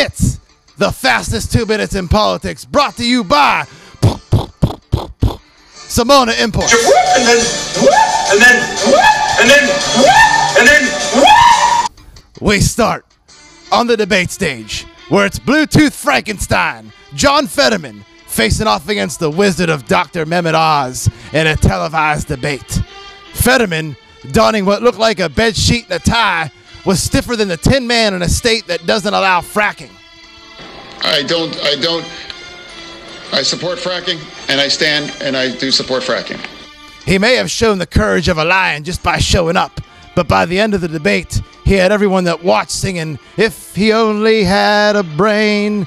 It's the fastest two minutes in politics, brought to you by Simona Impulse. and then and then and then and then We start on the debate stage, where it's Bluetooth Frankenstein, John Fetterman, facing off against the Wizard of Dr. Mehmet Oz in a televised debate. Fetterman, donning what looked like a bed sheet and a tie, was stiffer than the Tin Man in a state that doesn't allow fracking. I don't, I don't, I support fracking and I stand and I do support fracking. He may have shown the courage of a lion just by showing up, but by the end of the debate, he had everyone that watched singing, If He Only Had a Brain.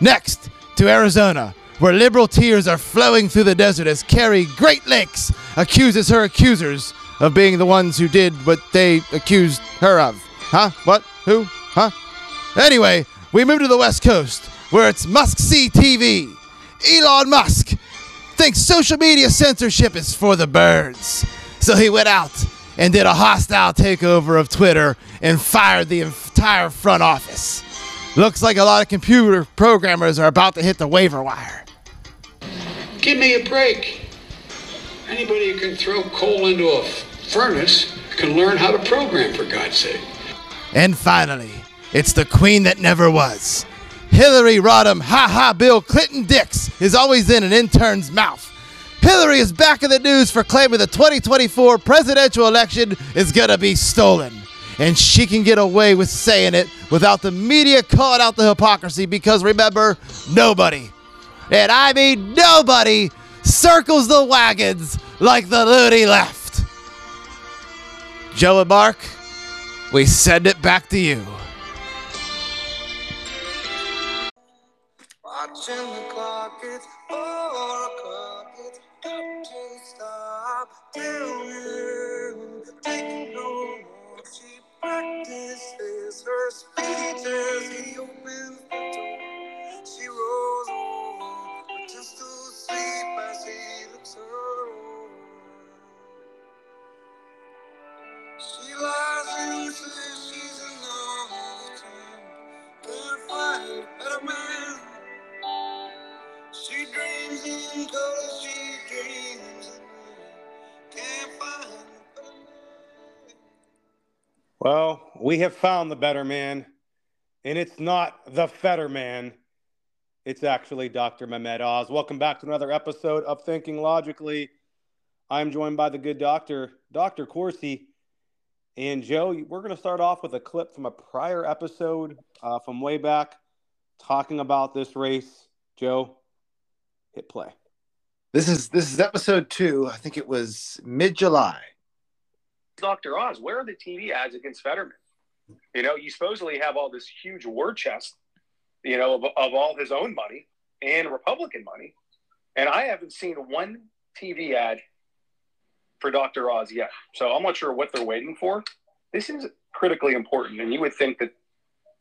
Next, to Arizona, where liberal tears are flowing through the desert as Kari Great Lakes accuses her accusers of being the ones who did what they accused her of. Huh? What? Who? Huh? Anyway, we move to the West Coast, where it's Musk C TV. Elon Musk thinks social media censorship is for the birds. So he went out and did a hostile takeover of Twitter and fired the entire front office. Looks like a lot of computer programmers are about to hit the waiver wire. Give me a break. Anybody who can throw coal into a furnace can learn how to program, for God's sake. And finally, it's the queen that never was. Hillary Rodham, ha ha, Bill Clinton Dix is always in an intern's mouth. Hillary is back in the news for claiming the 2024 presidential election is gonna be stolen. And she can get away with saying it without the media calling out the hypocrisy because remember, nobody, and I mean nobody, circles the wagons like the loony left. Joe and Mark, we send it back to you. Practices her speeches. He opens the door. She rolls over, just to sleep as he looks her over. Well, we have found the better man, and it's not the Fetter man. It's actually Dr. Mehmet Oz. Welcome back to another episode of Thinking Logically. I'm joined by the good doctor, Dr. Corsi. And Joe, we're going to start off with a clip from a prior episode uh, from way back talking about this race. Joe, hit play. This is this is episode two. I think it was mid July. Dr. Oz, where are the TV ads against Fetterman? You know, you supposedly have all this huge war chest, you know, of, of all his own money and Republican money. And I haven't seen one TV ad for Dr. Oz yet. So I'm not sure what they're waiting for. This is critically important. And you would think that,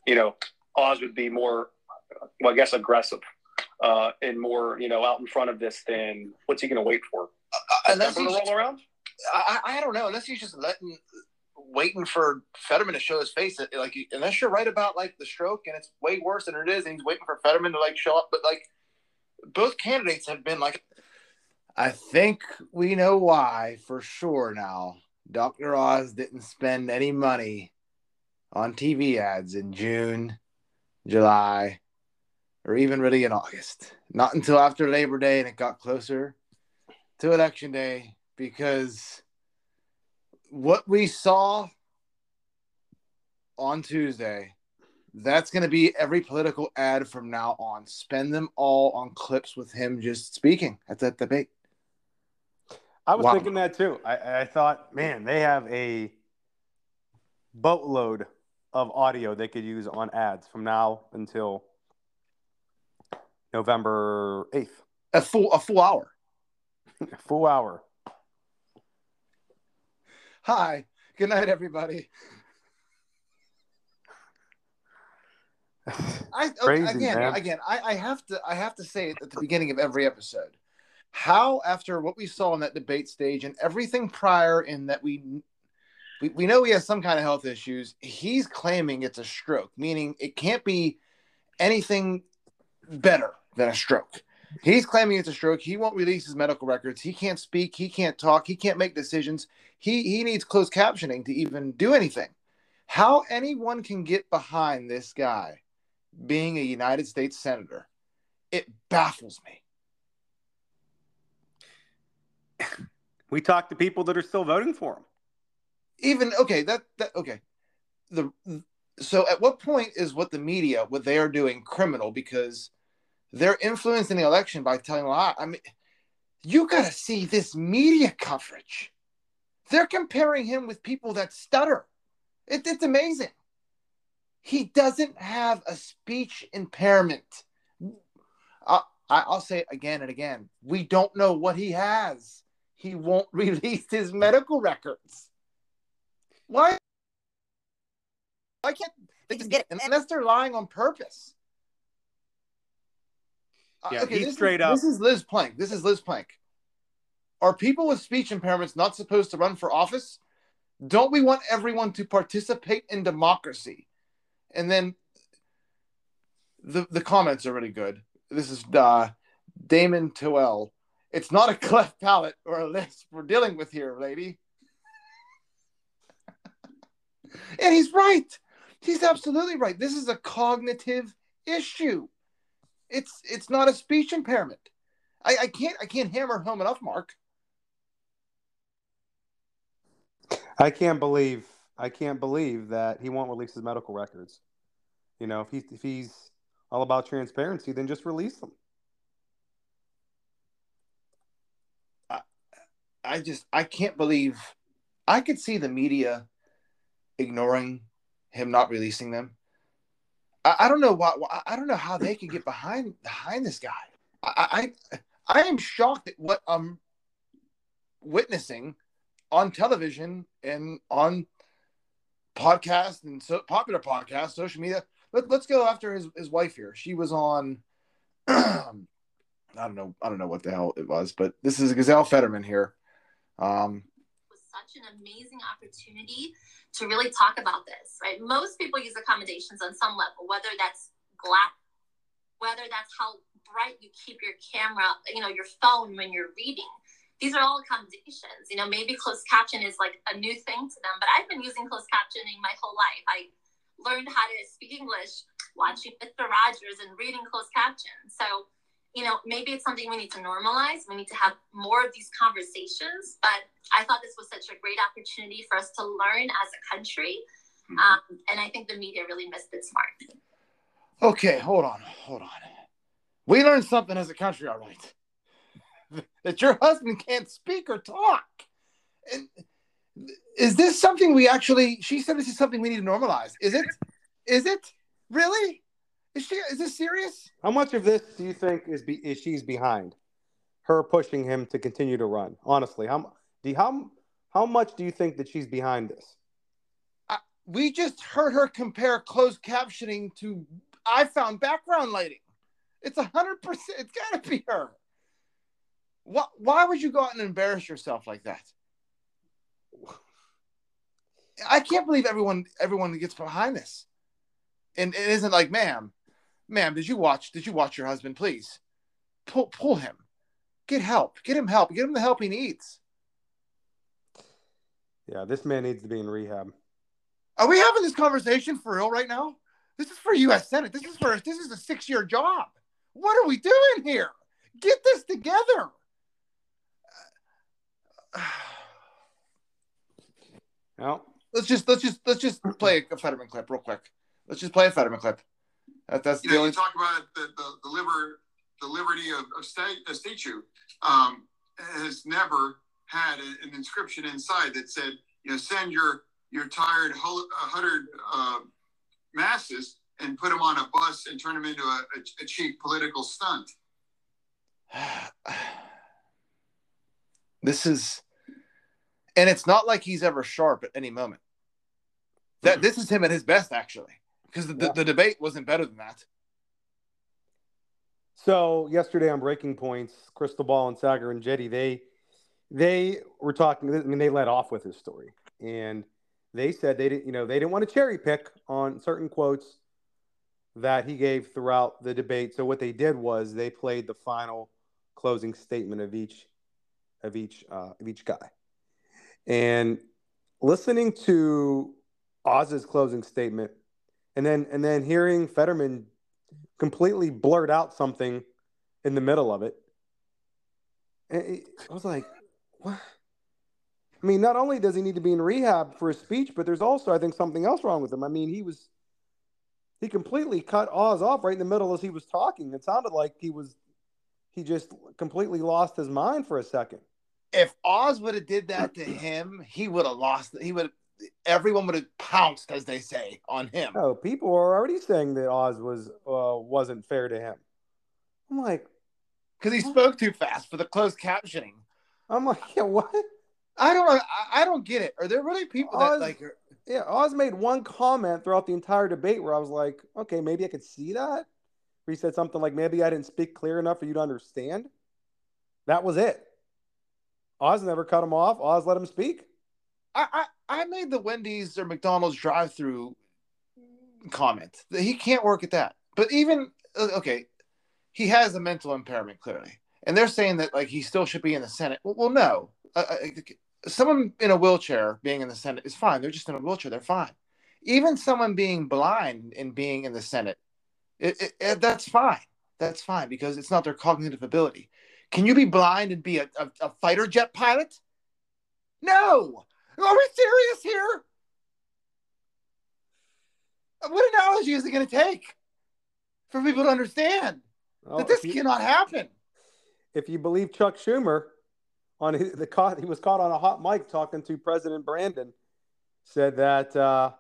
you know, Oz would be more, well, I guess, aggressive uh, and more, you know, out in front of this than what's he going to wait for? unless September he's, roll around? I, I I don't know. Unless he's just letting, waiting for Fetterman to show his face. Like unless you're right about like the stroke and it's way worse than it is, and he's waiting for Fetterman to like show up. But like both candidates have been like. I think we know why for sure now. Dr. Oz didn't spend any money on TV ads in June, July, or even really in August. Not until after Labor Day and it got closer to Election Day because what we saw on Tuesday, that's going to be every political ad from now on. Spend them all on clips with him just speaking at that debate. I was Wow. thinking that too. I, I thought, man, they have a boatload of audio they could use on ads from now until November 8th. A full a full hour. A full hour. Hi. Good night, everybody. I Crazy, again, man. again, I, I have to I have to say it at the beginning of every episode. How after what we saw in that debate stage and everything prior in that we we, we know he has some kind of health issues, he's claiming it's a stroke, meaning it can't be anything better than a stroke. He's claiming it's a stroke. He won't release his medical records. He can't speak. He can't talk. He can't make decisions. He he needs closed captioning to even do anything. How anyone can get behind this guy being a United States senator, it baffles me. We talked to people that are still voting for him. Even okay, that that okay. The so at what point is what the media what they are doing criminal because they're influencing the election by telling a lie? I mean, you got to see this media coverage. They're comparing him with people that stutter. It, it's amazing. He doesn't have a speech impairment. Uh, I, I'll say it again and again. We don't know what he has. He won't release his medical records. Why? Why can't they just get it? Unless they're lying on purpose. Uh, Yeah, he's straight is, up- This is Liz Plank. This is Liz Plank. Are people with speech impairments not supposed to run for office? Don't we want everyone to participate in democracy? And then the the comments are really good. This is uh, Damon Toel. It's not a cleft palate or a lisp we're dealing with here, lady. and he's right. He's absolutely right. This is a cognitive issue. It's it's not a speech impairment. I, I can't I can't hammer home enough, Mark. I can't believe I can't believe that he won't release his medical records. You know, if he's if he's all about transparency, then just release them. I just I can't believe I could see the media ignoring him not releasing them. I, I don't know why I don't know how they can get behind behind this guy. I I, I am shocked at what I'm witnessing on television and on podcasts and so popular podcasts, social media. Let, let's go after his, his wife here. She was on I don't know I don't know what the hell it was, but this is Gazelle Fetterman here. Um, was such an amazing opportunity to really talk about this, right? Most people use accommodations on some level, whether that's black, whether that's how bright you keep your camera, you know, your phone when you're reading. These are all accommodations. You know, maybe closed caption is like a new thing to them, but I've been using closed captioning my whole life. I learned how to speak English watching Mr. Rogers and reading closed caption. So, you know, maybe it's something we need to normalize. We need to have more of these conversations. But I thought this was such a great opportunity for us to learn as a country. Um, and I think the media really missed its mark. okay, hold on, hold on. We learned something as a country, all right. That your husband can't speak or talk. And is this something we actually? She said this is something we need to normalize. Is it? Is it really? Is she? Is this serious? How much of this do you think is be, is she's behind? Her pushing him to continue to run. Honestly, how do how how much do you think that she's behind this? We just heard her compare closed captioning to I found background lighting. It's a hundred percent. It's got to be her. Why, why would you go out and embarrass yourself like that? I can't believe everyone everyone gets behind this, and it isn't like, ma'am, ma'am, did you watch? Did you watch your husband? Please, pull pull him, get help, get him help, get him the help he needs. Yeah, this man needs to be in rehab. Are we having this conversation for real right now? This is for U.S. Senate. This is for this is a six year job. What are we doing here? Get this together. Well, Let's just let's just let's just play a Fetterman clip real quick. Let's just play a Fetterman clip. That, that's you the know, only. you talk about the, the, the liber, the liberty of, of state, a statue um, has never had a- an inscription inside that said, you know, send your your tired hu- hundred uh, masses and put them on a bus and turn them into a, a, a cheap political stunt. This is, and it's not like he's ever sharp at any moment. That this is him at his best, actually, because the, Yeah. the, the debate wasn't better than that. So yesterday on Breaking Points, Krystal Ball and Saagar Enjeti, they they were talking. I mean, they led off with his story, and they said they didn't, you know, they didn't want to cherry pick on certain quotes that he gave throughout the debate. So what they did was they played the final closing statement of each of each uh, of each guy, and listening to Oz's closing statement, and then and then hearing Fetterman completely blurt out something in the middle of it, eh, eh, I was like, what? I mean, not only does he need to be in rehab for his speech, but there's also, I think, something else wrong with him. I mean, he was he completely cut Oz off right in the middle as he was talking. It sounded like he was he just completely lost his mind for a second. If Oz would have did that to him, he would have lost. He would. Everyone would have pounced, as they say, on him. No, people were already saying that Oz was uh, wasn't fair to him. I'm like, because he spoke too fast for the closed captioning. I'm like, yeah, what? I don't. I, I don't get it. Are there really people Oz, that like? Are, yeah, Oz made one comment throughout the entire debate where I was like, okay, maybe I could see that. Where he said something like, maybe I didn't speak clear enough for you to understand. That was it. Oz never cut him off. Oz let him speak. I, I, I made the Wendy's or McDonald's drive-through comment. He can't work at that. But even uh, okay, he has a mental impairment clearly, and they're saying that like he still should be in the Senate. Well, well no, uh, uh someone in a wheelchair being in the Senate is fine. They're just in a wheelchair. They're fine. Even someone being blind and being in the Senate, it, it, it, that's fine. That's fine because it's not their cognitive ability. Can you be blind and be a, a, a fighter jet pilot? No. Are we serious here? What analogy is it going to take for people to understand Well, that this you- cannot happen? if you believe Chuck Schumer, on his, the caught, he was caught on a hot mic talking to President Brandon, said that uh,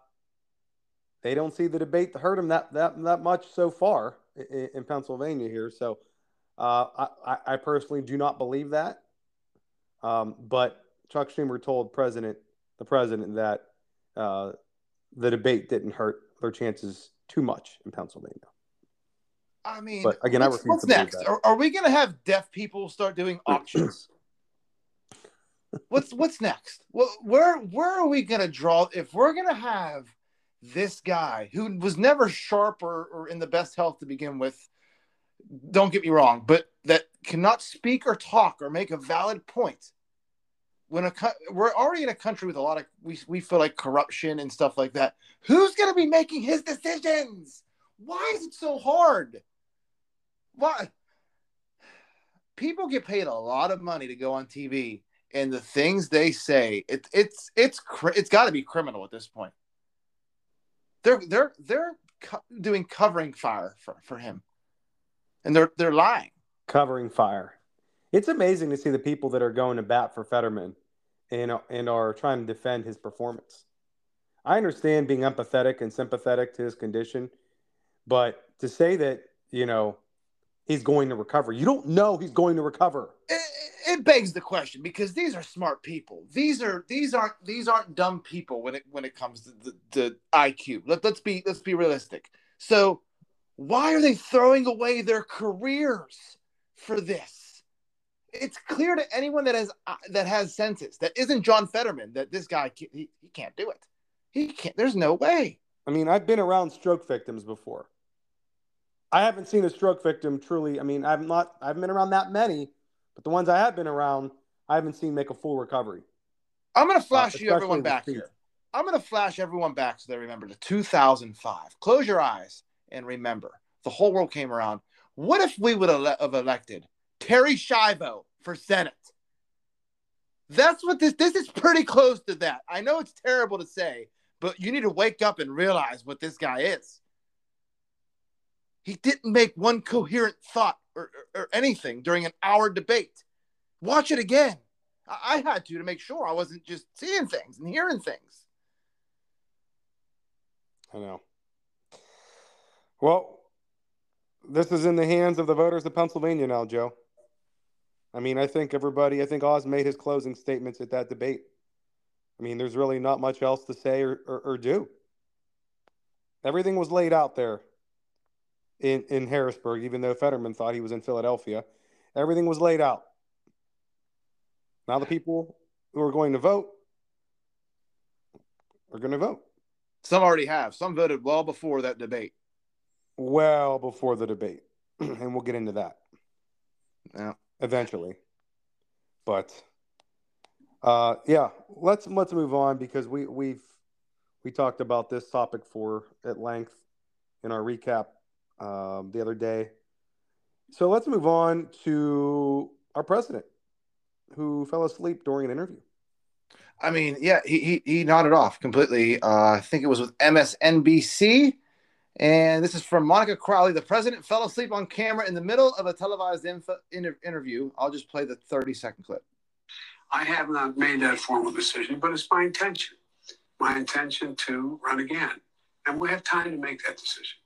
they don't see the debate to hurt him that that that much so far in, in Pennsylvania here. So uh, I, I- I personally do not believe that. Um, but Chuck Schumer told President the president that uh, the debate didn't hurt their chances too much in Pennsylvania. I mean, But again, I what's, refuse what's next? Are, are we going to have deaf people start doing auctions? what's what's next? Well, where where are we going to draw? If we're going to have this guy who was never sharp or, or in the best health to begin with, don't get me wrong, but that cannot speak or talk or make a valid point. When a we're already in a country with a lot of we we feel like corruption and stuff like that. Who's going to be making his decisions? Why is it so hard? Why? People get paid a lot of money to go on TV, and the things they say, it, it's it's it's got to be criminal at this point. They're they're they're co- doing covering fire for, for him, and they're they're lying. covering fire. It's amazing to see the people that are going to bat for Fetterman and and are trying to defend his performance. I understand being empathetic and sympathetic to his condition, but to say that you know he's going to recover, you don't know he's going to recover. It, it begs the question because these are smart people. These are these aren't these aren't dumb people when it when it comes to the, IQ. Let, let's be let's be realistic. So why are they throwing away their careers for this? It's clear to anyone that has uh, that has senses that isn't John Fetterman that this guy he, he can't do it. He can't. There's no way. I mean, I've been around stroke victims before. I haven't seen a stroke victim truly. I mean, I've not. I haven't been around that many, but the ones I have been around, I haven't seen make a full recovery. I'm gonna flash you everyone back here. I'm gonna flash everyone back so they remember the 2005. Close your eyes and remember. The whole world came around. What if we would have elected Terri Schiavo for Senate? That's what this this is pretty close to that. I know it's terrible to say, but you need to wake up and realize what this guy is. He didn't make one coherent thought or, or, or anything during an hour debate. Watch it again. I, I had to to make sure I wasn't just seeing things and hearing things. I know. Well, this is in the hands of the voters of Pennsylvania now, Joe. I mean, I think everybody, I think Oz made his closing statements at that debate. I mean, there's really not much else to say or, or, or do. Everything was laid out there in, in Harrisburg, even though Fetterman thought he was in Philadelphia. Everything was laid out. Now the people who are going to vote are going to vote. Some already have. Some voted well before that debate. well before the debate, and we'll get into that Yeah. Eventually. But uh, yeah, let's let's move on because we we've we talked about this topic for at length in our recap um, the other day. So let's move on to our president, who fell asleep during an interview. I mean, yeah, he he, he nodded off completely. Uh, I think it was with MSNBC. And this is from Monica Crowley. The president fell asleep on camera in the middle of a televised info, inter- interview. I'll just play the 30 second clip. I have not made that formal decision, but it's my intention. My intention to run again. And we have time to make that decision.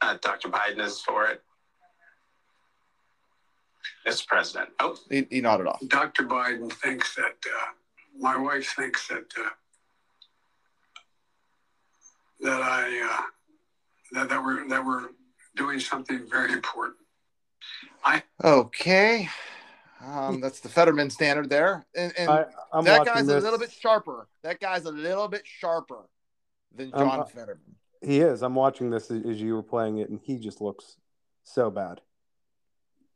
Uh, Dr. Biden is for it. Mr. President. Oh, He, he nodded off. Dr. Biden thinks that, uh, my wife thinks that, uh, that I, uh, that, that we're, that we're doing something very important. I Okay. Um, that's the Fetterman standard there. And, and I, that guy's this. a little bit sharper. That guy's a little bit sharper than Um, John uh, Fetterman. He is. I'm watching this as as you were playing it, and he just looks so bad.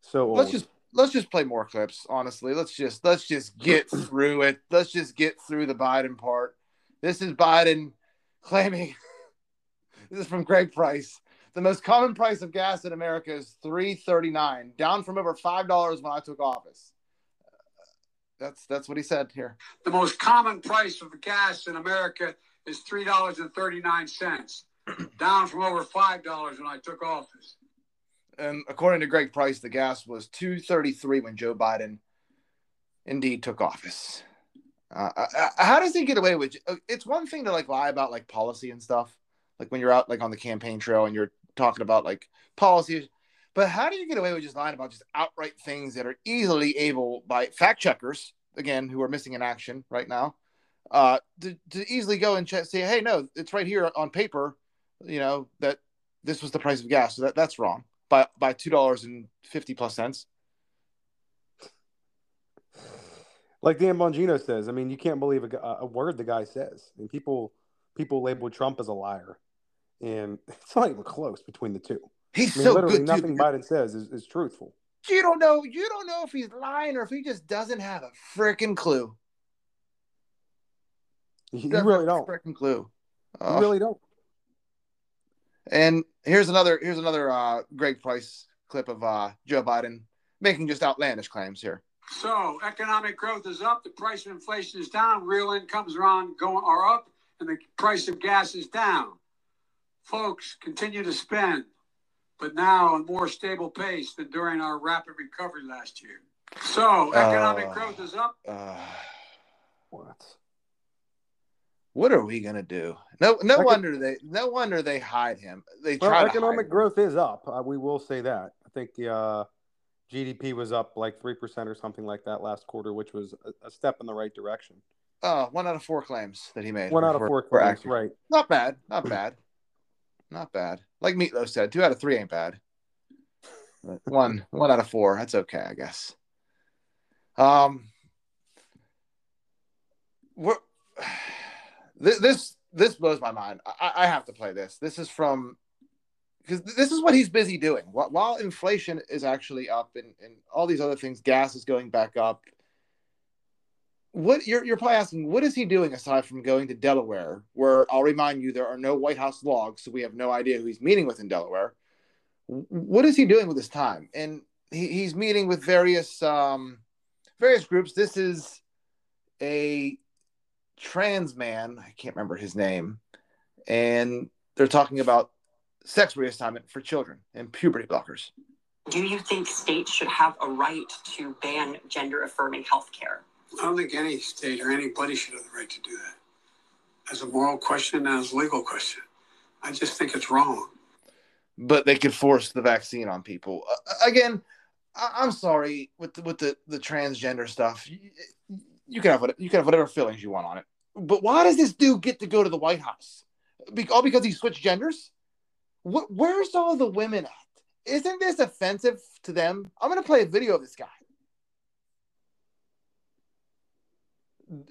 So old. Let's just let's just play more clips. Honestly, let's just let's just get through it. Let's just get through the Biden part. This is Biden claiming. This is from Greg Price. The most common price of gas in America is three thirty nine, down from over five dollars when I took office. That's that's what he said here. The most common price of gas in America is three dollars and thirty nine cents, down from over five dollars when I took office. And according to Greg Price, the gas was two thirty three when Joe Biden indeed took office. Uh, uh, how does he get away with? uh, It's one thing to like lie about like policy and stuff, like when you're out like on the campaign trail and you're talking about like policies. But how do you get away with just lying about just outright things that are easily able by fact checkers again who are missing in action right now uh, to, to easily go and say, hey, no, it's right here on paper, you know that this was the price of gas, so that that's wrong by by two dollars and fifty plus cents. like Dan Bongino says. I mean, you can't believe a, a word the guy says. I mean, people people label Trump as a liar, and it's not even close between the two. He's I mean, so literally good. nothing Dude. Biden says is, is truthful. You don't know. You don't know if he's lying or if he just doesn't have a freaking clue. You, you Doesn't really a don't. Freaking clue. You Oh. really don't. And here's another here's another uh, Greg Price clip of uh, Joe Biden making just outlandish claims here. So economic growth is up, the price of inflation is down, real incomes are on going are up, and the price of gas is down. Folks continue to spend, but now at a more stable pace than during our rapid recovery last year. So economic Uh, growth is up. Uh, What? what are we gonna do? No, no Econ- wonder they no wonder they hide him. They Well, try economic hide growth is up. Uh, we will say that. I think the uh, GDP was up like three percent or something like that last quarter, which was a, a step in the right direction. Oh, one out of four claims that he made. One out of four claims, accurate. right? Not bad. Not bad. Not bad. Like Meatloaf said, two out of three ain't bad. But one one out of four, that's okay, I guess. Um, we're, this this blows my mind. I, I have to play this. This is from because this is what he's busy doing. While inflation is actually up and, and all these other things, gas is going back up. What you're you're probably asking, what is he doing aside from going to Delaware, where I'll remind you there are no White House logs, so we have no idea who he's meeting with in Delaware. What is he doing with his time? And he, he's meeting with various um, various groups. This is a trans man. I can't remember his name, and they're talking about sex reassignment for children and puberty blockers. Do you think states should have a right to ban gender affirming health care? I don't think any state or anybody should have the right to do that. As a moral question and as a legal question. I just think it's wrong. but they could force the vaccine on people. Uh, again, I- I'm sorry with the, with the, the transgender stuff. You, you can have what, you can have whatever feelings you want on it, but why does this dude get to go to the White House? Be- all because he switched genders? Wh- where's all the women at? Isn't this offensive to them? I'm gonna play a video of this guy.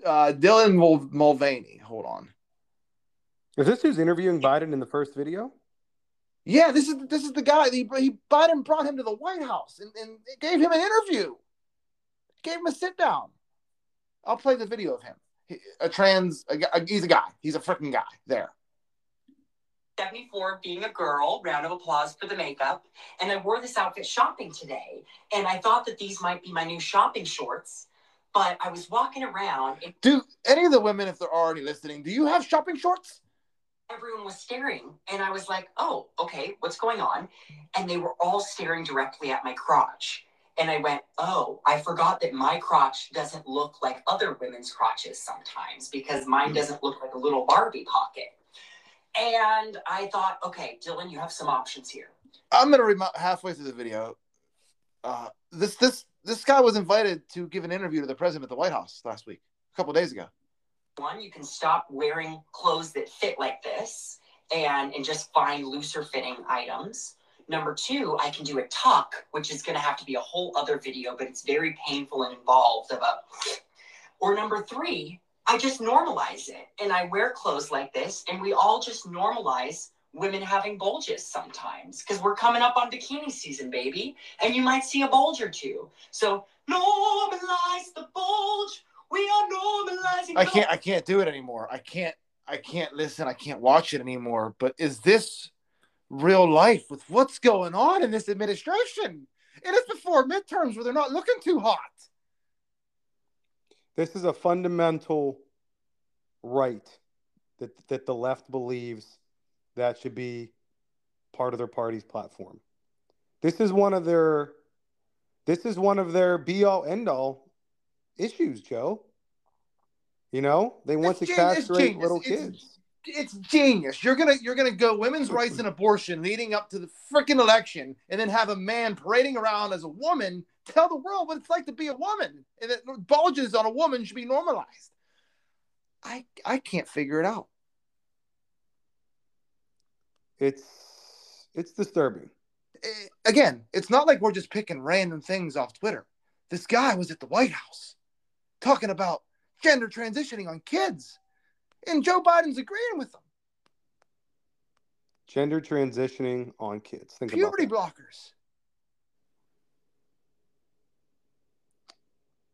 Uh, Dylan Mul- Mulvaney. Hold on. Is this who's interviewing Biden in the first video? Yeah, this is this is the guy. He, he Biden brought him to the White House and, and gave him an interview. Gave him a sit down. I'll play the video of him. He, a trans. A, a- he's a guy. He's a freaking guy. There. 74 being a girl, round of applause for the makeup. And I wore this outfit shopping today. And I thought that these might be my new shopping shorts. But I was walking around and Do any of the women, if they're already listening, do you have shopping shorts? everyone was staring. And I was like, oh, okay, what's going on? And they were all staring directly at my crotch. And I went, oh, I forgot that my crotch doesn't look like other women's crotches sometimes because mine doesn't look like a little Barbie pocket. And I thought, okay, Dylan, you have some options here. I'm gonna read halfway through the video. Uh, this this this guy was invited to give an interview to the president at the White House last week, a couple days ago. One, you can stop wearing clothes that fit like this and, and just find looser fitting items. Number two, I can do a tuck, which is going to have to be a whole other video, but it's very painful and involved. Of a, or number three, I just normalize it and I wear clothes like this, and we all just normalize women having bulges sometimes because we're coming up on bikini season, baby, and you might see a bulge or two. So normalize the bulge. We are normalizing. I can't I can't do it anymore. I can't I can't listen. I can't watch it anymore. But is this real life with what's going on in this administration? It is before midterms where they're not looking too hot. This is a fundamental right that that the left believes that should be part of their party's platform. This is one of their this is one of their be all end all issues, Joe. You know, they want It's to gen- it's castrate genius. little It's- kids. It's genius. You're gonna you're gonna go women's mm-hmm. rights and abortion leading up to the freaking election, and then have a man parading around as a woman tell the world what it's like to be a woman, and that bulges on a woman should be normalized. I I can't figure it out. It's it's disturbing. Eh, again, it's not like we're just picking random things off Twitter. This guy was at the White House talking about gender transitioning on kids, and Joe Biden's agreeing with them. Gender transitioning on kids. Think Puberty blockers.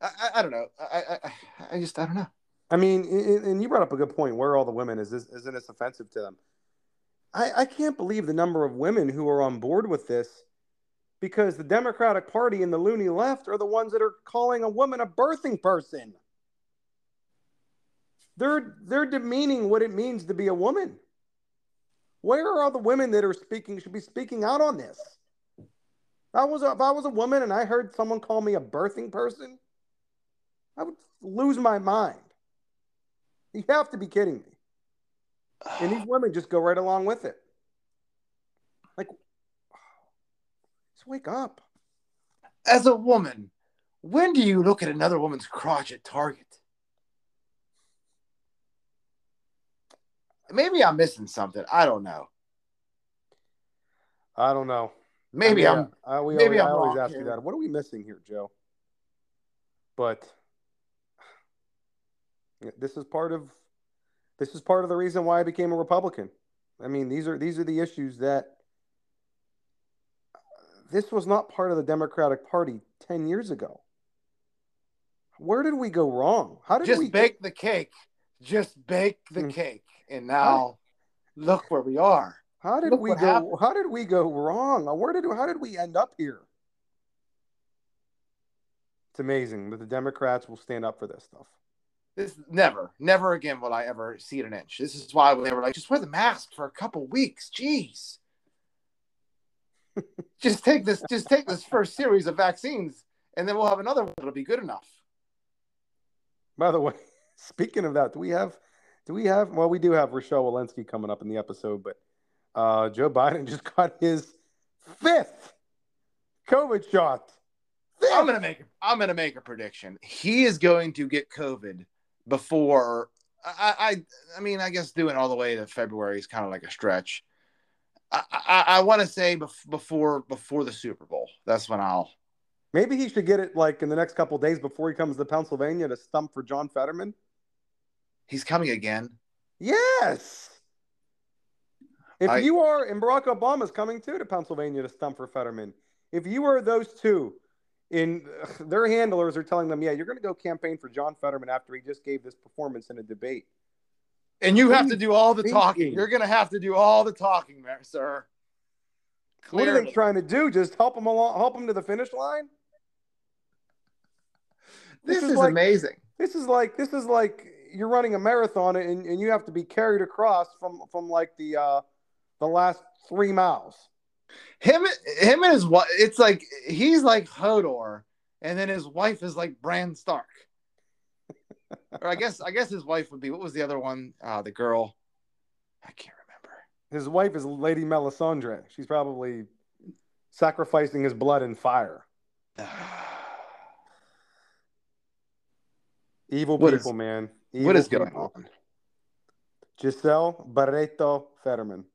I, I, I don't know. I, I I- just I don't know. I mean, and and you brought up a good point. Where are all the women? Is this isn't this offensive to them? I, I can't believe the number of women who are on board with this because the Democratic Party and the loony left are the ones that are calling a woman a birthing person. They're they're demeaning what it means to be a woman. Where are all the women that are speaking should be speaking out on this? I was if I was a woman and I heard someone call me a birthing person, I would lose my mind. You have to be kidding me. And these women just go right along with it. Like, just wake up. As a woman, when do you look at another woman's crotch at Target? Maybe I'm missing something. I don't know. I don't know. Maybe I mean. I, we maybe always, I'm I always ask you here. that. What are we missing here, Joe? But this is part of this is part of the reason why I became a Republican. I mean, these are these are the issues that this was not part of the Democratic Party 10 years ago. Where did we go wrong? How did Just we bake the cake. Just bake the Mm. cake. And now, look where we are. How did Look we go? happened. How did we go wrong? Where did how did we end up here? It's amazing that the Democrats will stand up for this stuff. This never, never again will I ever see it an inch. This is why they were like, just wear the mask for a couple weeks. Jeez. just take this, just take this first series of vaccines, and then we'll have another one that'll be good enough. By the way, speaking of that, do we have do we have well we do have Rochelle Walensky coming up in the episode, but uh, Joe Biden just got his fifth COVID shot. I'm gonna make I'm gonna make a prediction. He is going to get COVID before I I I mean I guess doing all the way to February is kind of like a stretch. I I, I want to say before before the Super Bowl. That's when I'll. Maybe he should get it like in the next couple days before he comes to Pennsylvania to stump for John Fetterman. He's coming again. Yes. If I- you are, and Barack Obama's coming too to Pennsylvania to stump for Fetterman. If you are those two, in their handlers are telling them, yeah, you're going to go campaign for John Fetterman after he just gave this performance in a debate. And you What have to do all the thinking? talking. You're going to have to do all the talking, there, sir. What are they trying to do? Just help them along, help them to the finish line? This, is, like, amazing. This is like this is like you're running a marathon and, and you have to be carried across from from like the uh the last three miles. Him, him and his wife. It's like he's like Hodor, and then his wife is like Bran Stark. or I guess, I guess his wife would be. What was the other one? Uh, the girl. I can't remember. His wife is Lady Melisandre. She's probably sacrificing his blood in fire. Evil What is- people, man. what Evil is going on? Gisele Barreto Fetterman.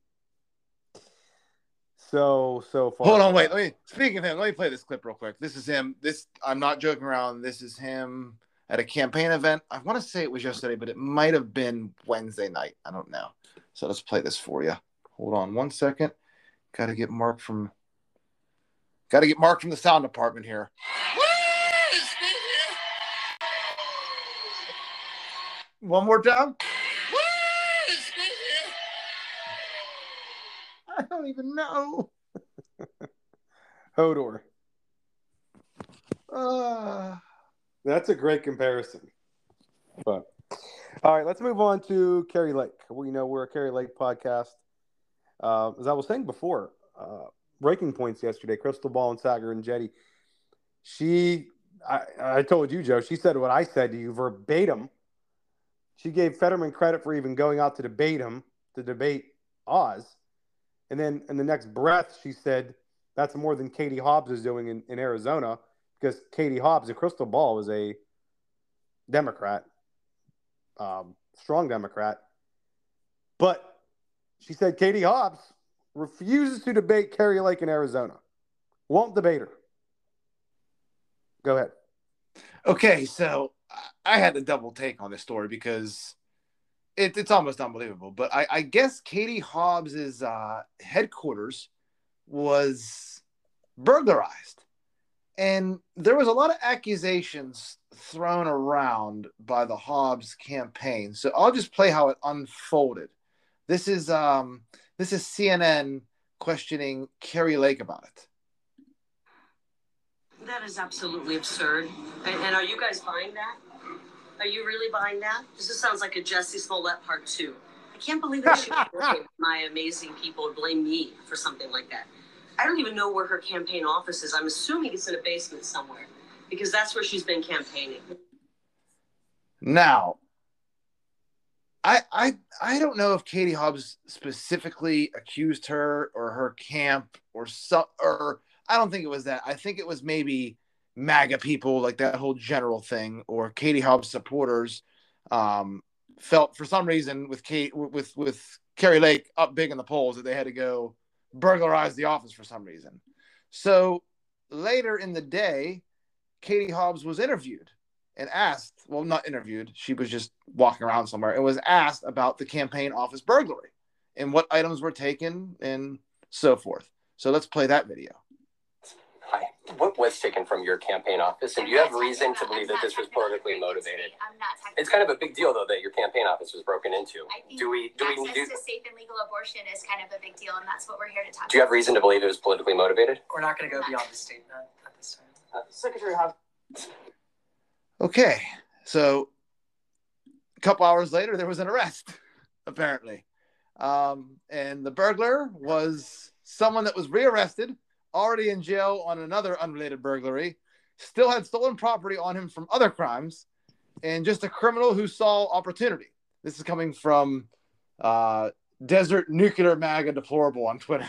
So so far. Hold on, wait. Let me. Speaking of him, let me play this clip real quick. This is him. This I'm not joking around. This is him at a campaign event. I want to say it was yesterday, but it might have been Wednesday night. I don't know. So let's play this for you. Hold on one second. Got to get Mark from. Got to get Mark from the sound department here. One more time. I don't even know. Hodor. Uh, That's a great comparison. But all right, let's move on to Kari Lake. We know we're a Kari Lake podcast. Uh, as I was saying before, uh, breaking points yesterday, Krystal Ball and Saagar Enjeti. She, I, I told you, Joe. She said what I said to you verbatim. She gave Fetterman credit for even going out to debate him to debate Oz, and then in the next breath, she said that's more than Katie Hobbs is doing in, in Arizona because Katie Hobbs, a crystal ball, is a Democrat, um, strong Democrat. But she said Katie Hobbs refuses to debate Kari Lake in Arizona. Won't debate her. Go ahead. Okay, so I had to double take on this story because it, it's almost unbelievable. But I, I guess Katie Hobbs's uh, headquarters was burglarized, and there was a lot of accusations thrown around by the Hobbs campaign. So I'll just play how it unfolded. This is um, this is CNN questioning Kari Lake about it. That is absolutely absurd. And, and are you guys buying that? Are you really buying that? This just sounds like a Jussie Smollett part two. I can't believe that she my amazing people or blame me for something like that. I don't even know where her campaign office is. I'm assuming it's in a basement somewhere because that's where she's been campaigning. Now, I I I don't know if Katie Hobbs specifically accused her or her camp or some or I don't think it was that. I think it was maybe MAGA people, like that whole general thing, or Katie Hobbs supporters um, felt for some reason with Kate with with Kari Lake up big in the polls that they had to go burglarize the office for some reason. So later in the day, Katie Hobbs was interviewed and asked, well, not interviewed, she was just walking around somewhere and was asked about the campaign office burglary and what items were taken and so forth. So let's play that video. Hi. What was taken from your campaign office? And do you have reason to believe that this was politically motivated? I'm not technically. It's kind of a big deal, though, that your campaign office was broken into. I think Do we? Do we? access Do, to safe and legal abortion is kind of a big deal, and that's what we're here to talk about. do you have reason to believe it was politically motivated? We're not going to go beyond the statement at this time. Secretary Hobbs. Okay. So a couple hours later, there was an arrest, apparently. Um, and the burglar was someone that was rearrested, already in jail on another unrelated burglary, still had stolen property on him from other crimes, and just a criminal who saw opportunity. This is coming from uh, Desert Nuclear MAGA Deplorable on Twitter.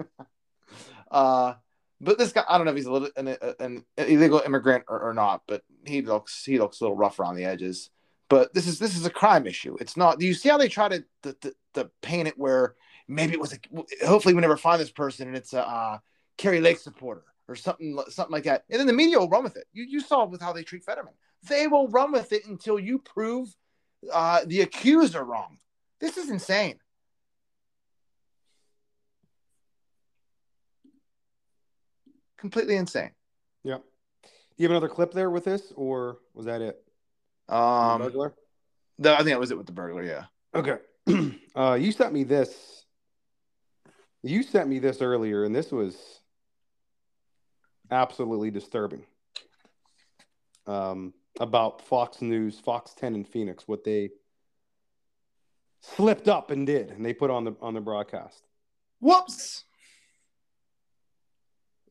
uh, but this guy, I don't know if he's a little, an, an illegal immigrant or, or not, but he looks he looks a little rough around the edges. But this is this is a crime issue. It's not. Do you see how they try to to, to, to paint it where maybe it was a, hopefully we never find this person and it's a uh, Kari Lake supporter or something something like that. And then the media will run with it. You you saw with how they treat Fetterman. They will run with it until you prove uh, the accuser wrong. This is insane. Completely insane. Yeah. Do you have another clip there with this, or was that it? Um, the burglar. No, I think that was it with the burglar. Yeah. Okay. uh, you sent me this. You sent me this earlier, and this was absolutely disturbing. Um, about Fox News, Fox 10 in Phoenix, what they slipped up and did, and they put on the on the broadcast. Whoops.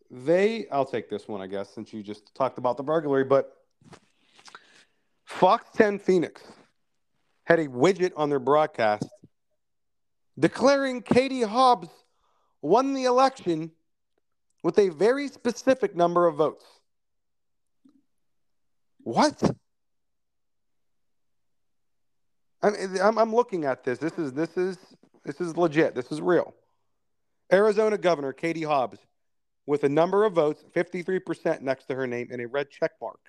They, I'll take this one, I guess, since you just talked about the burglary, but Fox 10 Phoenix had a widget on their broadcast declaring Katie Hobbs won the election with a very specific number of votes. What? I'm, I'm, looking at this. This is this is this is legit. This is real. Arizona Governor Katie Hobbs, with a number of votes, 53% next to her name, and a red check mark,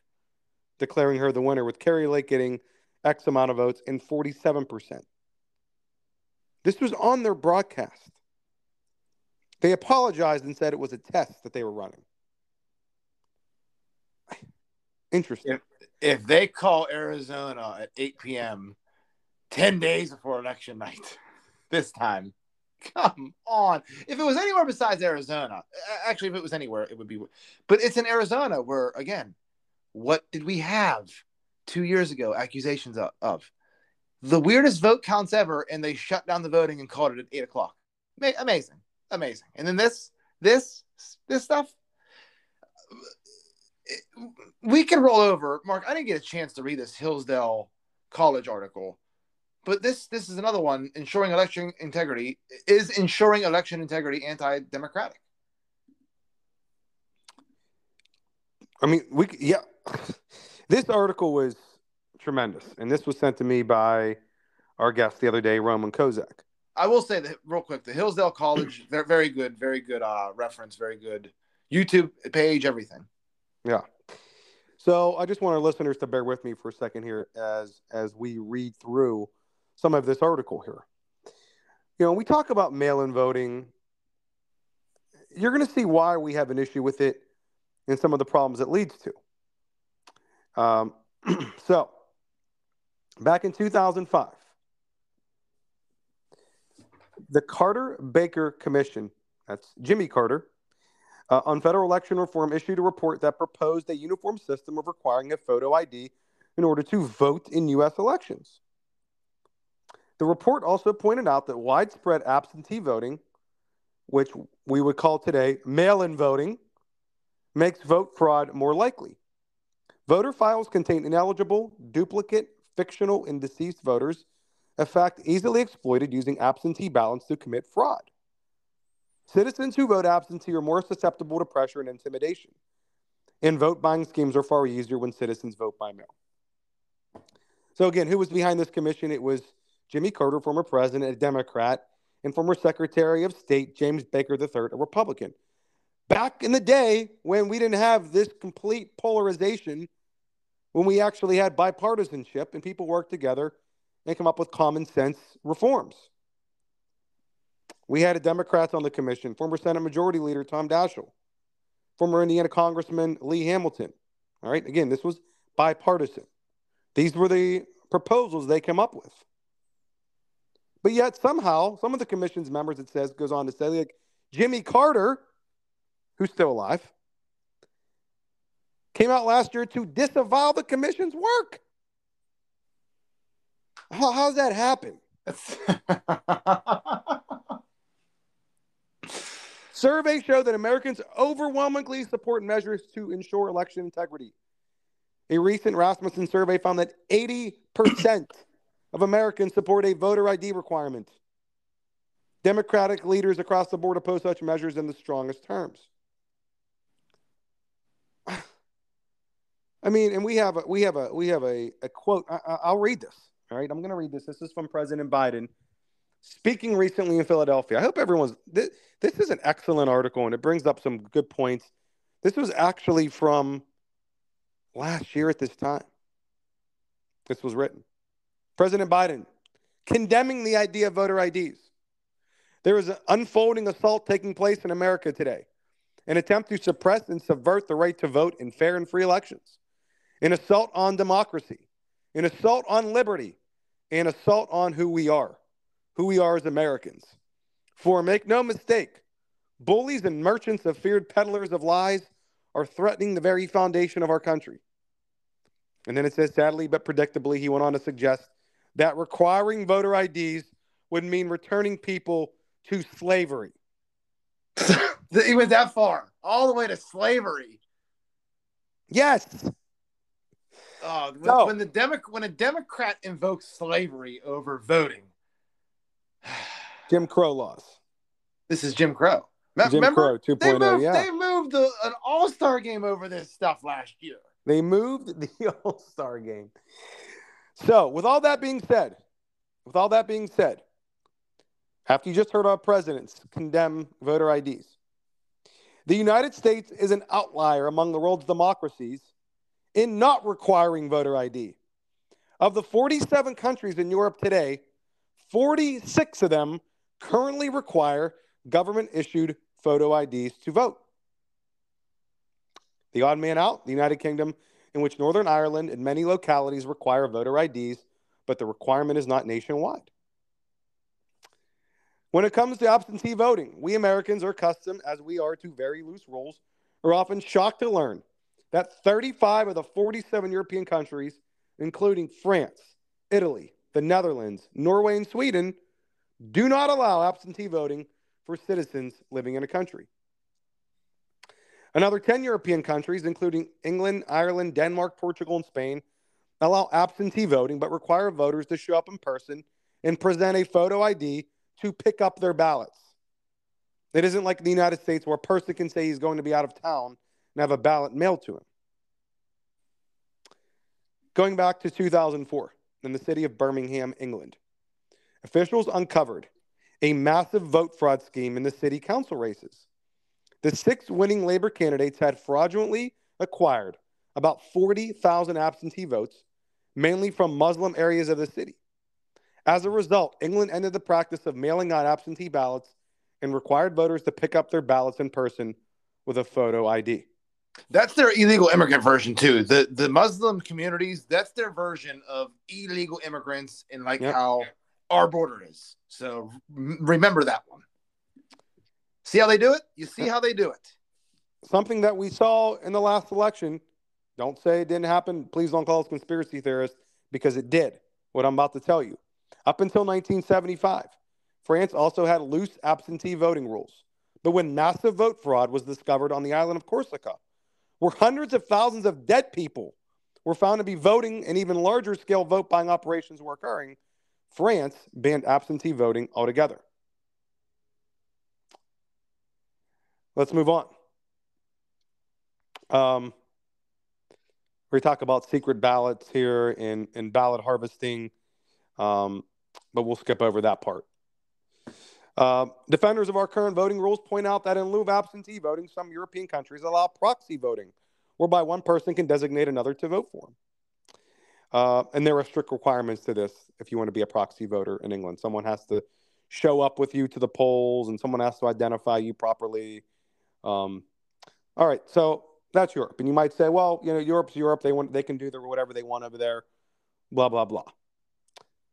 declaring her the winner, with Kari Lake getting X amount of votes and 47%. This was on their broadcast. They apologized and said it was a test that they were running. Interesting. If, if they call Arizona at 8 p.m. 10 days before election night this time, come on. If it was anywhere besides Arizona, actually, if it was anywhere, it would be. But it's in Arizona where, again, what did we have two years ago accusations of? The weirdest vote counts ever, and they shut down the voting and called it at 8 o'clock. Amazing. Amazing. And then this, this, this stuff we can roll over. Mark, I didn't get a chance to read this Hillsdale College article, but this this is another one. Ensuring election integrity is ensuring election integrity anti-democratic. I mean, we yeah. This article was tremendous, and this was sent to me by our guest the other day, Roman Kozak. I will say that real quick. The Hillsdale College, very, very good, very good uh, reference, very good YouTube page, everything. Yeah. So I just want our listeners to bear with me for a second here as as we read through some of this article here. You know, we talk about mail-in voting. You're going to see why we have an issue with it and some of the problems it leads to. Um, so, back in 2005, the Carter Baker Commission, that's Jimmy Carter, uh, on federal election reform issued a report that proposed a uniform system of requiring a photo ID in order to vote in U.S. elections. The report also pointed out that widespread absentee voting, which we would call today mail in voting, makes vote fraud more likely. Voter files contain ineligible, duplicate, fictional, and deceased voters, a fact easily exploited using absentee ballots to commit fraud. Citizens who vote absentee are more susceptible to pressure and intimidation. And vote buying schemes are far easier when citizens vote by mail. So, again, who was behind this commission? It was Jimmy Carter, former president, a Democrat, and former Secretary of State James Baker III, a Republican. Back in the day when we didn't have this complete polarization, when we actually had bipartisanship and people worked together and come up with common sense reforms. We had a Democrats on the commission, former Senate Majority Leader Tom Daschle, former Indiana Congressman Lee Hamilton. All right, again, this was bipartisan. These were the proposals they came up with. But yet somehow, some of the commission's members, it says, goes on to say, like Jimmy Carter, who's still alive, came out last year to disavow the commission's work. How, how's that happen? Surveys show that Americans overwhelmingly support measures to ensure election integrity. A recent Rasmussen survey found that 80% of Americans support a voter ID requirement. Democratic leaders across the board oppose such measures in the strongest terms. I mean, and we have a we have a we have a, a quote. I, will read this. All right, I'm going to read this. This is from President Biden speaking recently in Philadelphia. I hope everyone's this, this is an excellent article and it brings up some good points. This was actually from last year at this time. This was written. President Biden condemning the idea of voter IDs. There is an unfolding assault taking place in America today. an attempt to suppress and subvert the right to vote in fair and free elections, an assault on democracy, an assault on liberty, an assault on who we are, who we are as Americans. For make no mistake, bullies and merchants of feared peddlers of lies are threatening the very foundation of our country. And then it says, sadly but predictably, he went on to suggest that requiring voter IDs would mean returning people to slavery. He went that far, all the way to slavery. Yes. Oh, when, when the Demo- when a Democrat invokes slavery over voting, Jim Crow laws. this is Jim Crow. Me- Jim Remember, Crow oh, they 2.0, moved, yeah. they moved the, an All Star game over this stuff last year. They moved the All Star game. So, with all that being said, with all that being said, after you just heard our presidents condemn voter IDs, the United States is an outlier among the world's democracies in not requiring voter ID. Of the 47 countries in Europe today, 46 of them currently require government issued photo IDs to vote. The odd man out, the United Kingdom, in which Northern Ireland and many localities require voter IDs, but the requirement is not nationwide. When it comes to absentee voting, we Americans are accustomed, as we are, to very loose rules, are often shocked to learn that 35 of the 47 European countries, including France, Italy, the Netherlands, Norway, and Sweden, do not allow absentee voting for citizens living in a country. Another 10 European countries, including England, Ireland, Denmark, Portugal, and Spain, allow absentee voting but require voters to show up in person and present a photo ID to pick up their ballots. It isn't like the United States where a person can say he's going to be out of town and have a ballot mailed to him. Going back to 2004 in the city of Birmingham, England, officials uncovered a massive vote fraud scheme in the city council races. The six winning Labor candidates had fraudulently acquired about 40,000 absentee votes, mainly from Muslim areas of the city. As a result, England ended the practice of mailing out absentee ballots and required voters to pick up their ballots in person with a photo ID. That's their illegal immigrant version too. The the Muslim communities, that's their version of illegal immigrants and like Yep. how our border is. So remember that one. See how they do it? You see how they do it. Something that we saw in the last election. Don't say it didn't happen. Please don't call us conspiracy theorists because it did. What I'm about to tell you. Up until 1975, France also had loose absentee voting rules. But when massive vote fraud was discovered on the island of Corsica, where hundreds of thousands of dead people were found to be voting and even larger scale vote buying operations were occurring, France banned absentee voting altogether. Let's move on. Um, we talk about secret ballots here and, and ballot harvesting, um, but we'll skip over that part. Uh, defenders of our current voting rules point out that in lieu of absentee voting, some European countries allow proxy voting, whereby one person can designate another to vote for them. Uh, and there are strict requirements to this if you want to be a proxy voter in England. Someone has to show up with you to the polls, and someone has to identify you properly. Um, all right, so that's Europe, and you might say, well, you know, Europe's Europe. They want, they can do their whatever they want over there. Blah blah blah.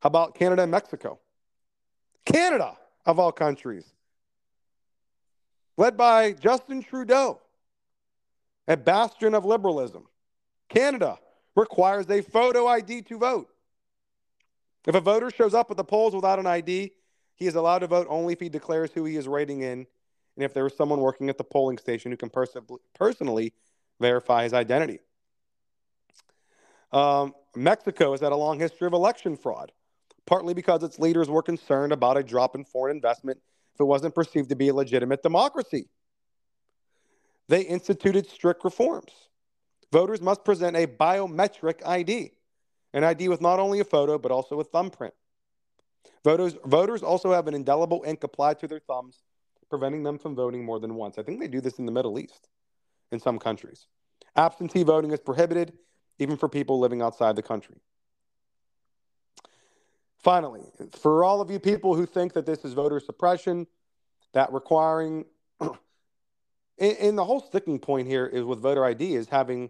How about Canada and Mexico? Canada, of all countries, led by Justin Trudeau, a bastion of liberalism. Canada requires a photo ID to vote. If a voter shows up at the polls without an ID, he is allowed to vote only if he declares who he is rating in and if there is someone working at the polling station who can pers- personally verify his identity. Um, Mexico has had a long history of election fraud, partly because its leaders were concerned about a drop in foreign investment if it wasn't perceived to be a legitimate democracy. They instituted strict reforms. Voters must present a biometric ID, an ID with not only a photo but also a thumbprint. Voters, voters also have an indelible ink applied to their thumbs, preventing them from voting more than once. I think they do this in the Middle East in some countries. Absentee voting is prohibited, even for people living outside the country. Finally, for all of you people who think that this is voter suppression, that requiring And, the whole sticking point here is with voter ID is having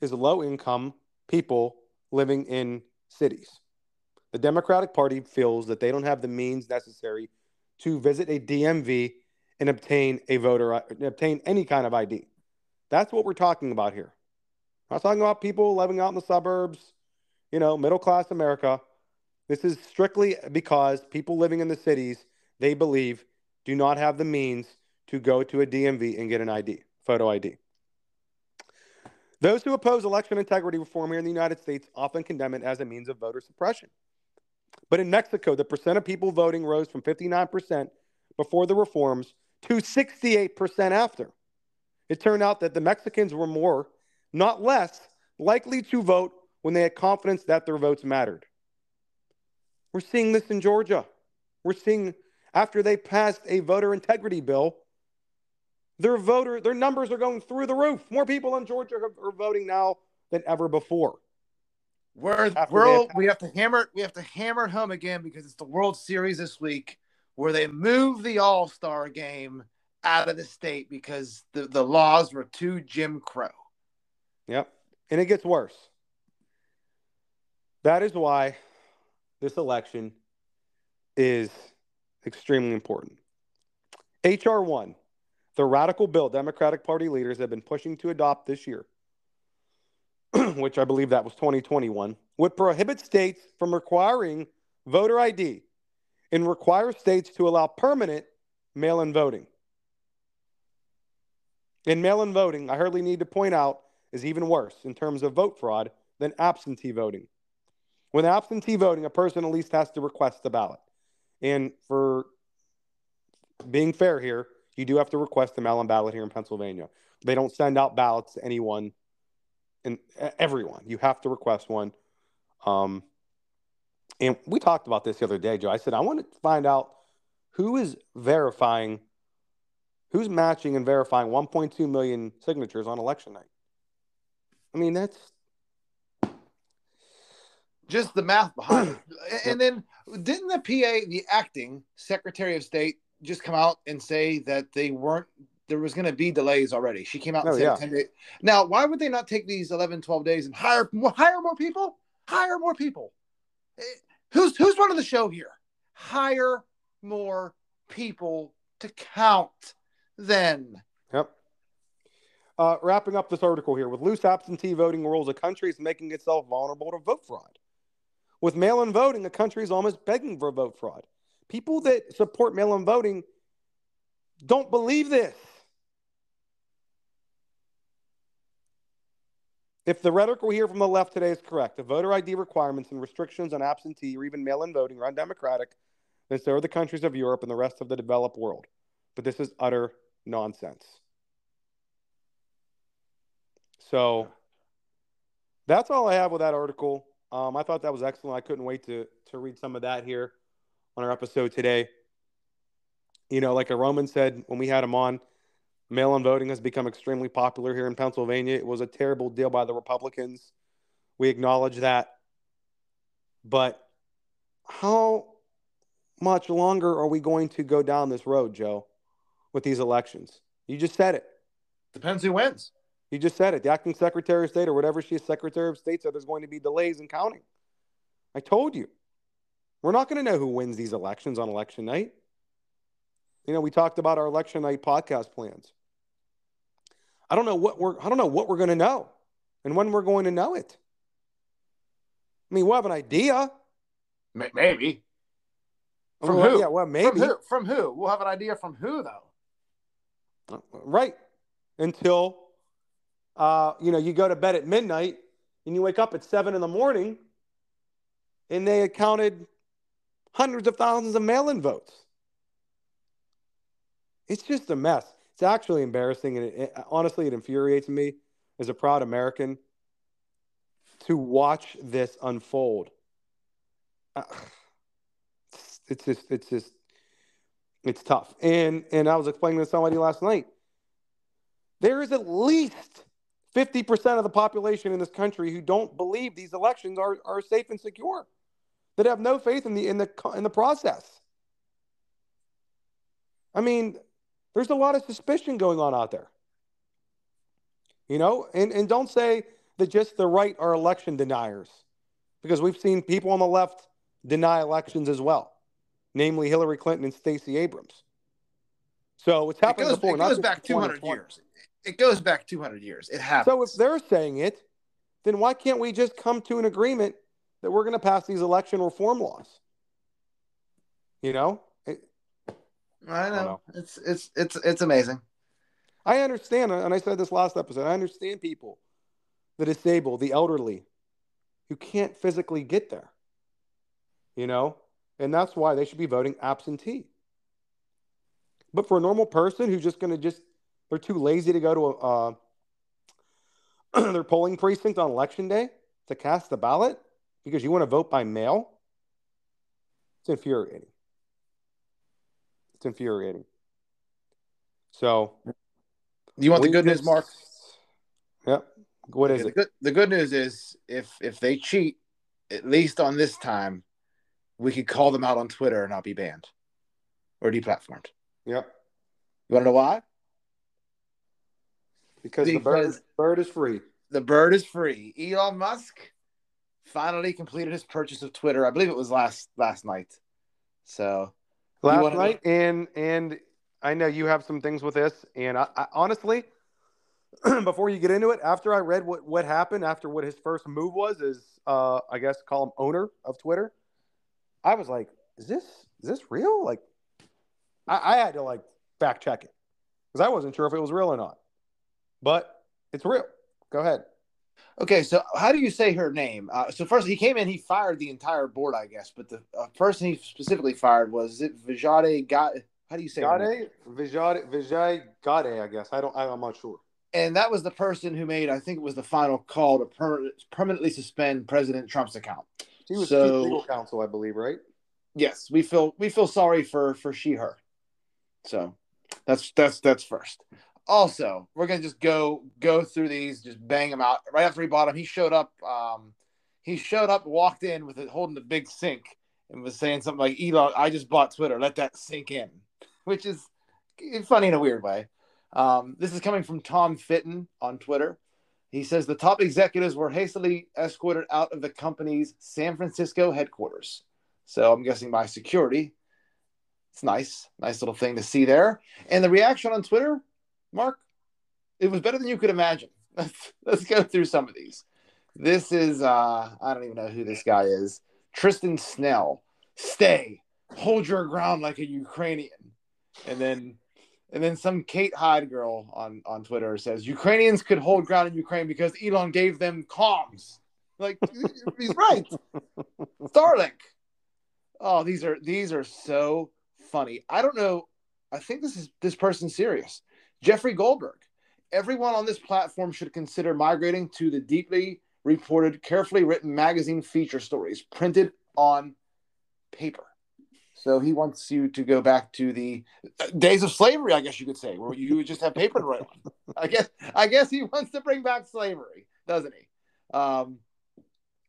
is low income people living in cities. The Democratic Party feels that they don't have the means necessary to visit a DMV and obtain a voter obtain any kind of ID. That's what we're talking about here. I'm not talking about people living out in the suburbs, you know, middle class America. This is strictly because people living in the cities, they believe, do not have the means to go to a DMV and get an ID, photo ID. Those who oppose election integrity reform here in the United States often condemn it as a means of voter suppression. But in Mexico, the percent of people voting rose from 59% before the reforms to 68% after. It turned out that the Mexicans were more, not less, likely to vote when they had confidence that their votes mattered. We're seeing this in Georgia. We're seeing after they passed a voter integrity bill, their voter their numbers are going through the roof. More people in Georgia are, are voting now than ever before. We're, we're they all- attack- we have to hammer. We have to hammer it home again because it's the World Series this week, where they moved the All Star game out of the state because the, the laws were too Jim Crow. Yep. And it gets worse. That is why this election is extremely important. HR 1, the radical bill Democratic Party leaders have been pushing to adopt this year, which I believe that was 2021, would prohibit states from requiring voter ID and require states to allow permanent mail in voting. In mail in voting, I hardly need to point out, is even worse in terms of vote fraud than absentee voting. With absentee voting, a person at least has to request the ballot. And for being fair here, you do have to request a mail in ballot here in Pennsylvania. They don't send out ballots to anyone and everyone. You have to request one. Um, and we talked about this the other day, Joe. I said, I want to find out who is verifying, who's matching and verifying 1.2 million signatures on election night. I mean, that's Just the math behind it. And then didn't the PA, the acting Secretary of State, just come out and say that they weren't there was going to be delays already. She came out and Oh, said yeah. 10 days. Now, why would they not take these 11, 12 days and hire more, hire more people? Hire more people. Eh, Who's who's running the show here? Hire more people to count then. Yep. Uh, wrapping up this article here with loose absentee voting rules, a country is making itself vulnerable to vote fraud. With mail in voting, a country is almost begging for vote fraud. People that support mail in voting don't believe this. If the rhetoric we hear from the left today is correct, the voter ID requirements and restrictions on absentee or even mail in voting are undemocratic, then so are the countries of Europe and the rest of the developed world. But this is utter nonsense. So that's all I have with that article. Um, I thought that was excellent. I couldn't wait to to read some of that here on our episode today. You know, like a Roman said when we had him on, mail in voting has become extremely popular here in Pennsylvania. It was a terrible deal by the Republicans. We acknowledge that. But how much longer are we going to go down this road, Joe, with these elections? You just said it. Depends who wins. You just said it. The acting Secretary of State or whatever she is, Secretary of State, said there's going to be delays in counting. I told you. We're not going to know who wins these elections on election night. You know, we talked about our election night podcast plans. I don't know what we're I don't know what we're going to know and when we're going to know it. I mean, we'll have an idea. Maybe. Oh, from Well, who? Yeah, well, maybe. From who? From who? We'll have an idea from who though. Uh, right. Until uh, you know, you go to bed at midnight and you wake up at seven in the morning and they had counted hundreds of thousands of mail-in votes. It's just a mess. It's actually embarrassing, and it, it- honestly, it infuriates me as a proud American to watch this unfold. Uh, it's just, it's just, it's tough. And and I was explaining to somebody last night. There is at least 50% of the population in this country who don't believe these elections are, are safe and secure, that have no faith in the in the in the process. I mean, there's a lot of suspicion going on out there. You know, and, and don't say that just the right are election deniers, because we've seen people on the left deny elections as well, namely Hillary Clinton and Stacey Abrams. So it's It happened goes, before. it goes back 200 years. It goes back 200 years. It happens. So if they're saying it, then why can't we just come to an agreement that we're going to pass these election reform laws? You know, It- I know. know. It's it's it's it's amazing. I understand, and I said this last episode. I understand people, the disabled, the elderly, who can't physically get there. You know, and that's why they should be voting absentee. But for a normal person who's just going to just they're too lazy to go to a uh, their polling precinct on election day to cast the ballot because you want to vote by mail. It's infuriating. It's infuriating. So, You want the good news, Mark? Yep. What is Okay, it? The good, the good news is if if they cheat, at least on this time, we could call them out on Twitter and not be banned or deplatformed. Yep. You want to know why? Because, the bird, bird is free. The bird is free. Elon Musk finally completed his purchase of Twitter. I believe it was last last night. So last night, and and I know you have some things with this, and I, I honestly, before you get into it, after I read what what happened, after what his first move was, is uh, I guess call him owner of Twitter, I was like, is this is this real? Like, I, I had to like fact check it because I wasn't sure if it was real or not, but it's real. Go ahead. Okay, so how do you say her name? Uh, so first, he came in, he fired the entire board, I guess, but the uh, person he specifically fired was it Vijay Got? How do you say her name? Gadde, Vijay, Vijay Gadde, I guess. I don't. I'm not sure. And that was the person who made, I think it was the final call to per- permanently suspend President Trump's account. He was So- legal counsel, I believe, right? Yes, we feel we feel sorry for for she her. So that's that's that's first. Also, we're gonna just go go through these, just bang them out. Right after he bought them, he showed up. Um, he showed up, walked in with it, holding the big sink, and was saying something like, "Elon, I just bought Twitter. Let that sink in," which is funny in a weird way. Um, this is coming from Tom Fitton on Twitter. He says the top executives were hastily escorted out of the company's San Francisco headquarters. So I'm guessing by security. It's nice, nice little thing to see there. And the reaction on Twitter, Mark, it was better than you could imagine. Let's, let's go through some of these. This is uh I don't even know who this guy is. Tristan Snell. Stay. Hold your ground like a Ukrainian. And then and then some Kate Hyde girl on, on Twitter says Ukrainians could hold ground in Ukraine because Elon gave them comms. Like he's right. Starlink. Oh, these are these are so funny. I don't know. I think this is this person's serious. Jeffrey Goldberg. Everyone on this platform should consider migrating to the deeply reported, carefully written magazine feature stories printed on paper. So he wants you to go back to the uh, days of slavery, I guess you could say, where you would just have paper to write on. I guess I guess he wants to bring back slavery, doesn't he? Um,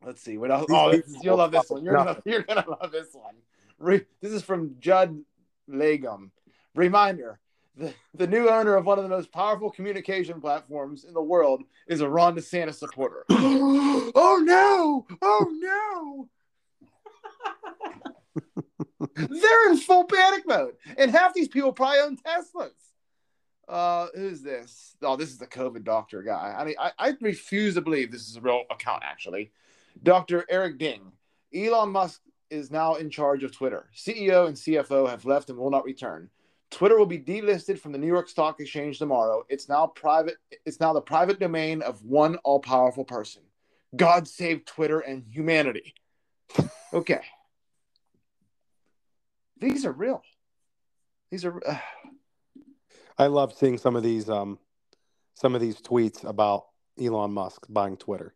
let's see what else. Oh, this you'll love this one. You're gonna, you're gonna love this one. Re- this is from Judd Legum. Reminder: the, the new owner of one of the most powerful communication platforms in the world is a Ron DeSantis supporter. oh no! Oh no! They're in full panic mode, and half these people probably own Teslas. Uh, who's this? Oh, this is the COVID doctor guy. I mean, I, I refuse to believe this is a real account. Actually, Dr. Eric Ding, Elon Musk is now in charge of Twitter. CEO and CFO have left and will not return. Twitter will be delisted from the New York Stock Exchange tomorrow. It's now private. It's now the private domain of one all-powerful person. God save Twitter and humanity. Okay. These are real. These are. Uh, I love seeing some of these um some of these tweets about Elon Musk buying Twitter.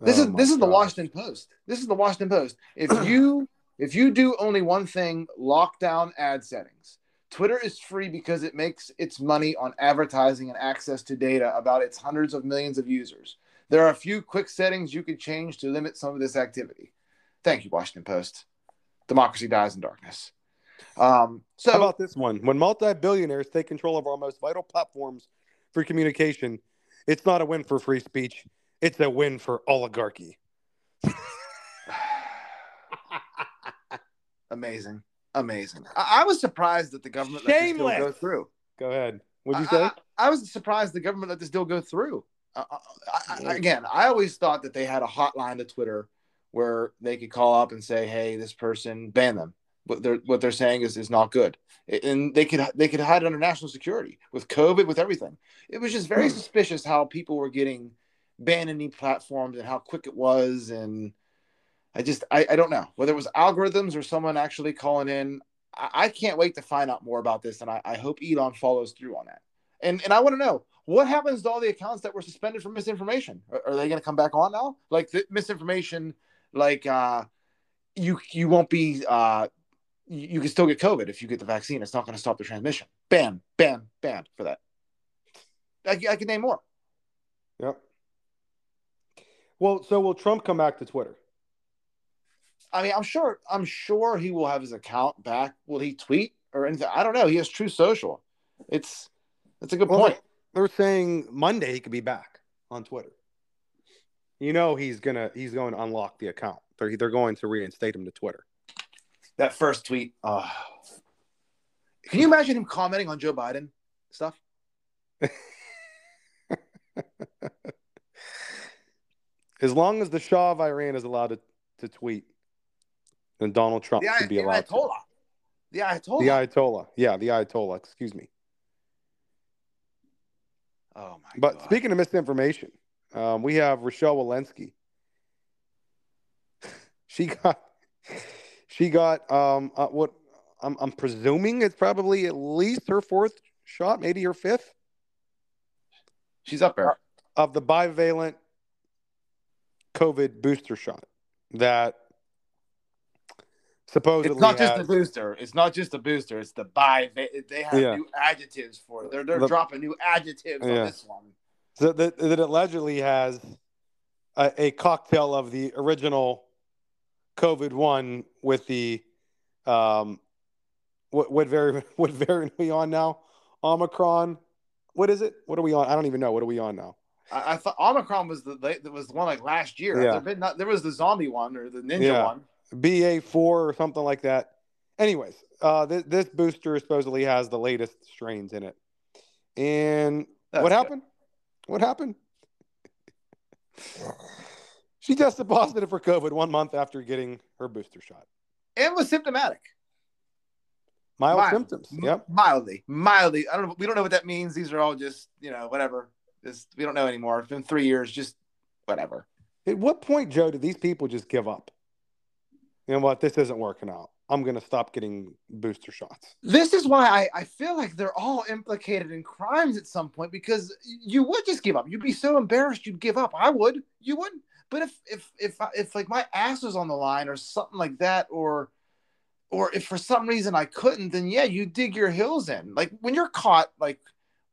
this Oh is this is the Washington Post. This is the Washington Post. If you if you do only one thing, lock down ad settings. Twitter is free because it makes its money on advertising and access to data about its hundreds of millions of users. There are a few quick settings you could change to limit some of this activity. Thank you, Washington Post. Democracy dies in darkness. Um, so How about this one? When multi-billionaires take control of our most vital platforms, for communication. It's not a win for free speech. It's a win for oligarchy. Amazing, amazing. I, I was surprised that the government let this deal go through. Go ahead. What'd you I- say? I, I was surprised the government let this deal go through. Uh, I, I, again, I always thought that they had a hotline to Twitter where they could call up and say, "Hey, this person, ban them." What they're what they're saying is is not good, and they could they could hide it under national security with COVID, with everything. It was just very suspicious how people were getting banned in these platforms and how quick it was, and I just I, I don't know whether it was algorithms or someone actually calling in. I, I can't wait to find out more about this, and I, I hope Elon follows through on that. And and I want to know what happens to all the accounts that were suspended for misinformation. Are, are they going to come back on now? Like the misinformation, like uh, you you won't be uh, you, you can still get COVID if you get the vaccine. It's not going to stop the transmission. Ban, ban, ban for that. I, I can name more. Yep. Well, so will Trump come back to Twitter? I mean, I'm sure. I'm sure he will have his account back. Will he tweet or anything? I don't know. He has Truth Social. It's that's a good Well, point. They're saying Monday he could be back on Twitter. You know he's gonna he's going to unlock the account. They're they're going to reinstate him to Twitter. That first tweet. Oh. Can you imagine him commenting on Joe Biden stuff? As long as the Shah of Iran is allowed to, to tweet, Donald Trump The, should be the allowed to. Ayatollah. The Ayatollah. The Ayatollah. Yeah, the Ayatollah. Excuse me. oh my But speaking of misinformation, um, we have Rochelle Walensky. She got, she got um, uh, what I'm, I'm presuming it's probably at least her fourth shot, maybe her fifth She's up there. of the bivalent COVID booster shot that supposedly It's not just the booster. It's not just the booster. It's the bi. They have Yeah. new adjectives for it. They're, they're The- dropping new adjectives Yeah. on this one. So that, that allegedly has a, a cocktail of the original COVID one with the um what what very what variant are we on now? Omicron. What is it? What are we on? I don't even know. What are we on now? I, I thought Omicron was the that was the one like last year. Yeah. There, been not, there was the zombie one or the ninja one. BA four or something like that. Anyways, uh, this, this booster supposedly has the latest strains in it. And That's what good. happened? What happened? she tested positive for COVID one month after getting her booster shot. And was symptomatic. Mild, Mild. symptoms. M- Yep. Mildly, mildly. I don't know. We don't know what that means. These are all just you know whatever. This we don't know anymore. It's been three years. Just whatever. At what point, Joe, did these people just give up? You know what? This isn't working out. I'm going to stop getting booster shots. This is why I, I feel like they're all implicated in crimes at some point because you would just give up. You'd be so embarrassed you'd give up. I would. You wouldn't. But if if if if like my ass was on the line or something like that, or or if for some reason I couldn't, then yeah, you dig your heels in. Like when you're caught, like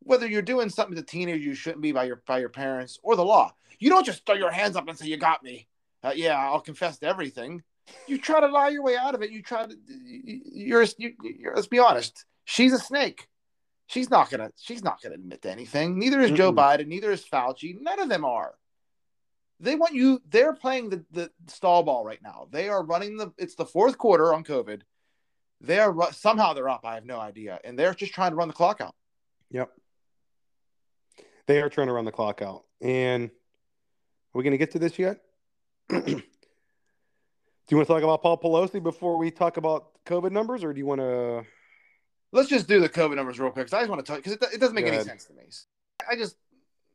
whether you're doing something to teenager you shouldn't be by your by your parents or the law, you don't just throw your hands up and say you got me. Uh, yeah, I'll confess to everything. You try to lie your way out of it. You try to. You're, you, you're. Let's be honest. She's a snake. She's not gonna. She's not gonna admit to anything. Neither is Joe Mm-mm. Biden. Neither is Fauci. None of them are. They want you. They're playing the the stall ball right now. They are running the. It's the fourth quarter on COVID. They are somehow they're up. I have no idea, and they're just trying to run the clock out. Yep. They are trying to run the clock out. And are we going to get to this yet? do you want to talk about Paul Pelosi before we talk about COVID numbers, or do you want to? Let's just do the COVID numbers real quick. 'cause I just want to talk because it, it doesn't make any sense to me. I just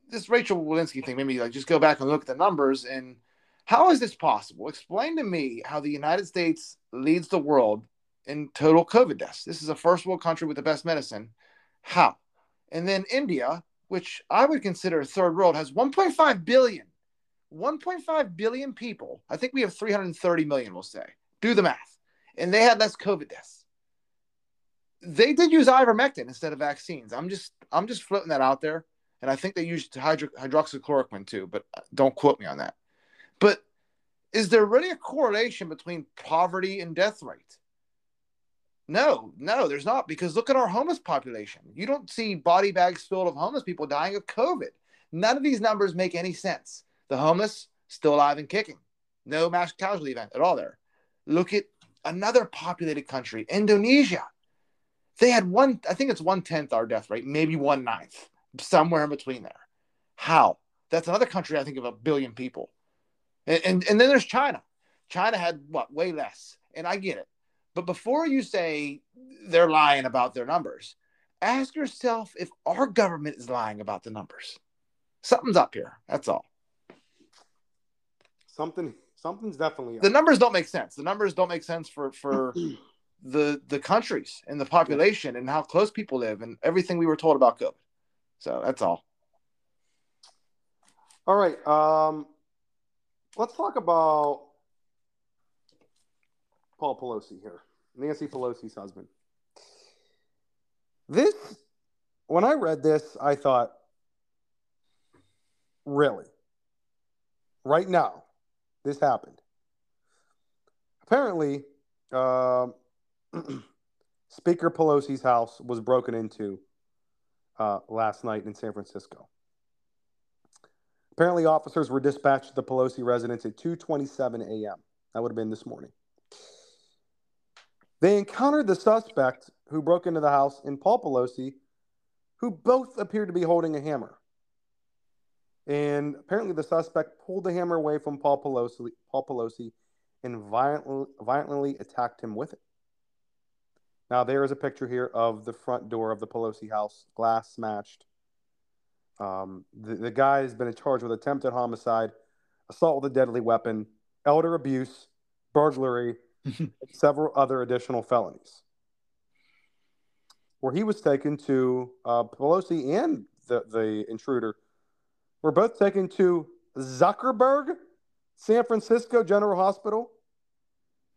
this Rachel Walensky thing made me like just go back and look at the numbers and how is this possible? Explain to me how the United States leads the world in total COVID deaths. This is a first world country with the best medicine. How? And then India, which I would consider a third world, has 1.5 billion. 1.5 billion people. I think we have 330 million, we'll say. Do the math. And they had less COVID deaths they did use ivermectin instead of vaccines. I'm just I'm just floating that out there, and I think they used hydro, hydroxychloroquine too, but don't quote me on that. But is there really a correlation between poverty and death rate? No, no, there's not because look at our homeless population. You don't see body bags filled of homeless people dying of COVID. None of these numbers make any sense. The homeless still alive and kicking. No mass casualty event at all there. Look at another populated country, Indonesia. They had one, I think it's one tenth our death rate, maybe one ninth, somewhere in between there. How? That's another country, I think, of a billion people. And, and, and then there's China. China had what, way less. And I get it. But before you say they're lying about their numbers, ask yourself if our government is lying about the numbers. Something's up here. That's all. Something something's definitely The numbers don't make sense. The numbers don't make sense for for the the countries and the population and how close people live and everything we were told about COVID. So that's all. All right. Um, let's talk about Paul Pelosi here, Nancy Pelosi's husband. This, when I read this, I thought, really, right now, this happened. Apparently, um Speaker Pelosi's house was broken into uh, last night in San Francisco. Apparently, officers were dispatched to the Pelosi residence at 2:27 a.m. That would have been this morning. They encountered the suspect who broke into the house and Paul Pelosi, who both appeared to be holding a hammer. And apparently, the suspect pulled the hammer away from Paul Pelosi, Paul Pelosi and violently, violently attacked him with it. Now, there is a picture here of the front door of the Pelosi house, glass smashed. Um, the, the guy has been charged with attempted homicide, assault with a deadly weapon, elder abuse, burglary, and several other additional felonies. Where he was taken to, uh, Pelosi and the, the intruder were both taken to Zuckerberg San Francisco General Hospital,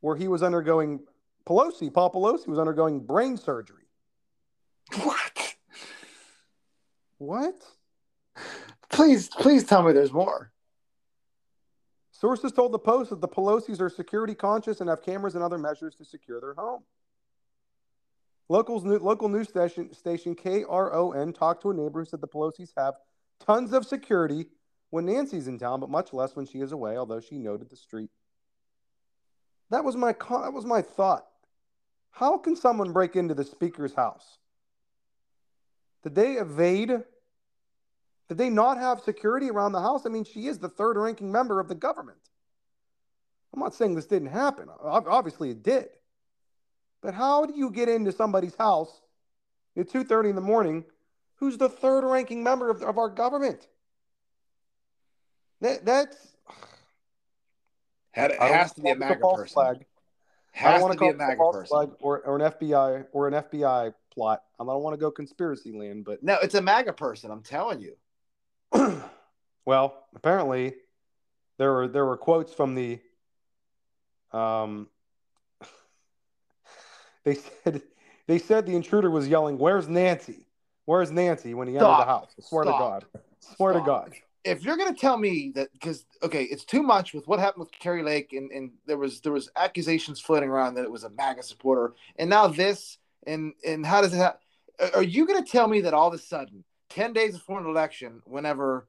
where he was undergoing Pelosi, Paul Pelosi was undergoing brain surgery. What? What? Please, please tell me there's more. Sources told the Post that the Pelosi's are security conscious and have cameras and other measures to secure their home. Locals, local news station, station KRON talked to a neighbor who said the Pelosi's have tons of security when Nancy's in town, but much less when she is away, although she noted the street. That was my that was my thought. How can someone break into the speaker's house? Did they evade? Did they not have security around the house? I mean, she is the third ranking member of the government. I'm not saying this didn't happen. Obviously, it did. But how do you get into somebody's house at 2:30 in the morning who's the third ranking member of, of our government? That, that's Had, it has to be a MAGA person. Flag. I don't want to to be call a it MAGA false person. flag or, or an FBI or an FBI plot. I don't want to go conspiracy land, but No, it's a MAGA person. I'm telling you. well, apparently there were there were quotes from the um they said they said the intruder was yelling, "Where's Nancy? Where's Nancy?" when he entered the house. I swear Stop. to God. Swear to God. If you're gonna tell me that, because okay, it's too much with what happened with Kari Lake, and, and there was there was accusations floating around that it was a MAGA supporter, and now this, and and how does it? happen? are you gonna tell me that all of a sudden, ten days before an election, whenever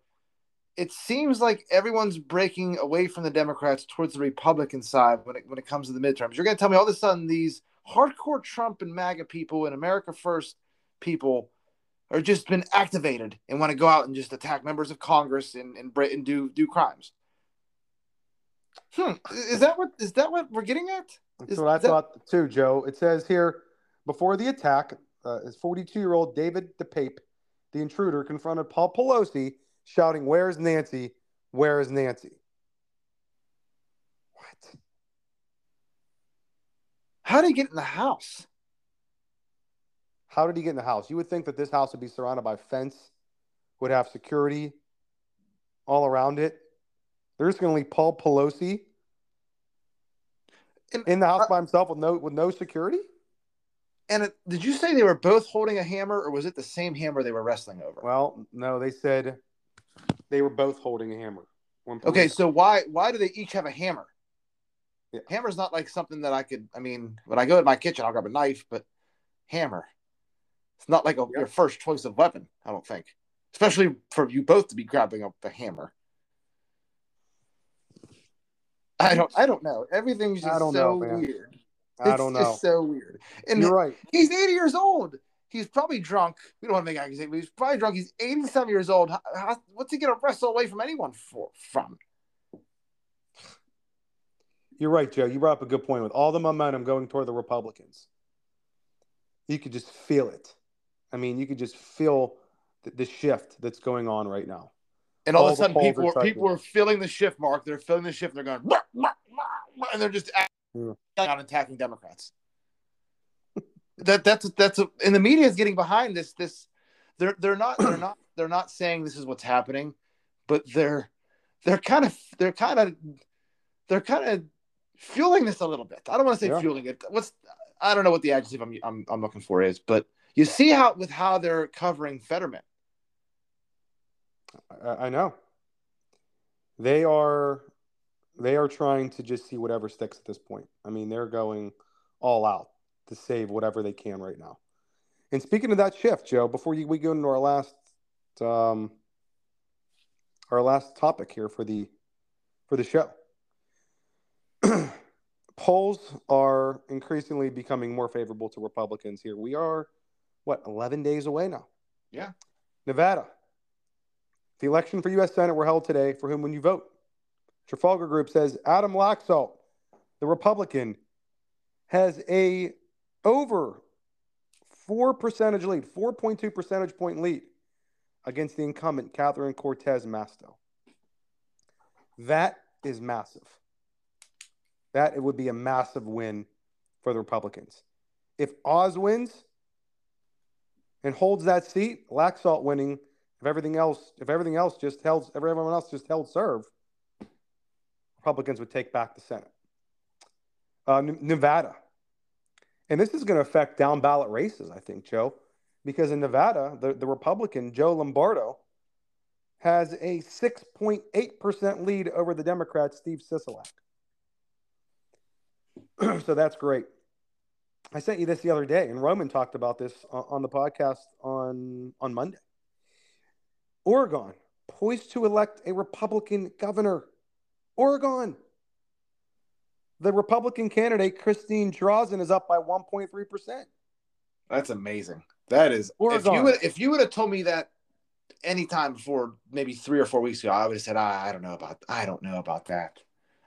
it seems like everyone's breaking away from the Democrats towards the Republican side when it when it comes to the midterms, you're gonna tell me all of a sudden these hardcore Trump and MAGA people and America First people are just been activated and want to go out and just attack members of Congress and and, do do crimes. Hmm. Is that what is that what we're getting at? That's Is what I that- thought too, Joe. It says here before the attack, uh, is 42 year old David DePape, the intruder, confronted Paul Pelosi, shouting, Where's Nancy? Where is Nancy? What? How did he get in the house? How did he get in the house? You would think that this house would be surrounded by fence, would have security all around it. They're just going to leave Paul Pelosi in the house uh, by himself with no with no security. And it, did you say they were both holding a hammer, or was it the same hammer they were wrestling over? Well, no, they said they were both holding a hammer. Okay, so why why do they each have a hammer? Hammer's not like something that I could. I mean, when I go to my kitchen, I'll grab a knife, but hammer. It's not like a, your first choice of weapon. I don't think, especially for you both to be grabbing up the hammer. I don't. I don't know. Everything's I just so know, weird. I It's don't know. just so weird. And You're right. He's 80 years old. He's probably drunk. We don't want to make accusations, but he's probably drunk. He's 87 years old. How, what's he going to wrestle away from anyone for? From? You're right, Joe. You brought up a good point with all the momentum going toward the Republicans. You could just feel it. I mean, you could just feel the, the shift that's going on right now. And all, of a sudden, people are people are feeling the shift, Mark. They're feeling the shift. They're going, "Rah, rah, rah, rah," and they're just Yeah. out attacking Democrats. that that's that's a, and the media is getting behind this. This they're they're not they're not they're not saying this is what's happening, but they're they're kind of they're kind of they're kind of fueling this a little bit. I don't want to say Yeah. fueling it. What's I don't know what the adjective I'm, I'm I'm looking for is, but you see how with how they're covering Fetterman. I, I know. They are they are trying to just see whatever sticks at this point. I mean, they're going all out to save whatever they can right now. And speaking of that shift, Joe, before we go into our last um, our last topic here for the for the show, polls are increasingly becoming more favorable to Republicans here. We are what eleven days away now. Yeah. Nevada. The election for U.S. Senate were held today. For whom will you vote? Trafalgar Group says Adam Laxalt, the Republican, has a over four percentage lead, 4.2 percentage point lead against the incumbent Catherine Cortez Masto. That is massive. That it would be a massive win for the Republicans. If Oz wins and holds that seat, Laxalt winning, if everything else, if everything else just held, everyone else just held serve, Republicans would take back the Senate. Uh, Nevada, and this is going to affect down ballot races, I think, Joe, because in Nevada, the, the Republican Joe Lombardo has a 6.8% lead over the Democrat Steve Sisolak. so that's great. I sent you this the other day, and Roman talked about this on the podcast on on Monday. Oregon poised to elect a Republican governor. Oregon. The Republican candidate Christine Drazan is up by 1.3 percent. That's amazing. That is. If Oregon. you would, if you would have told me that any time before, maybe three or four weeks ago, I would have said, I, I don't know about, I don't know about that.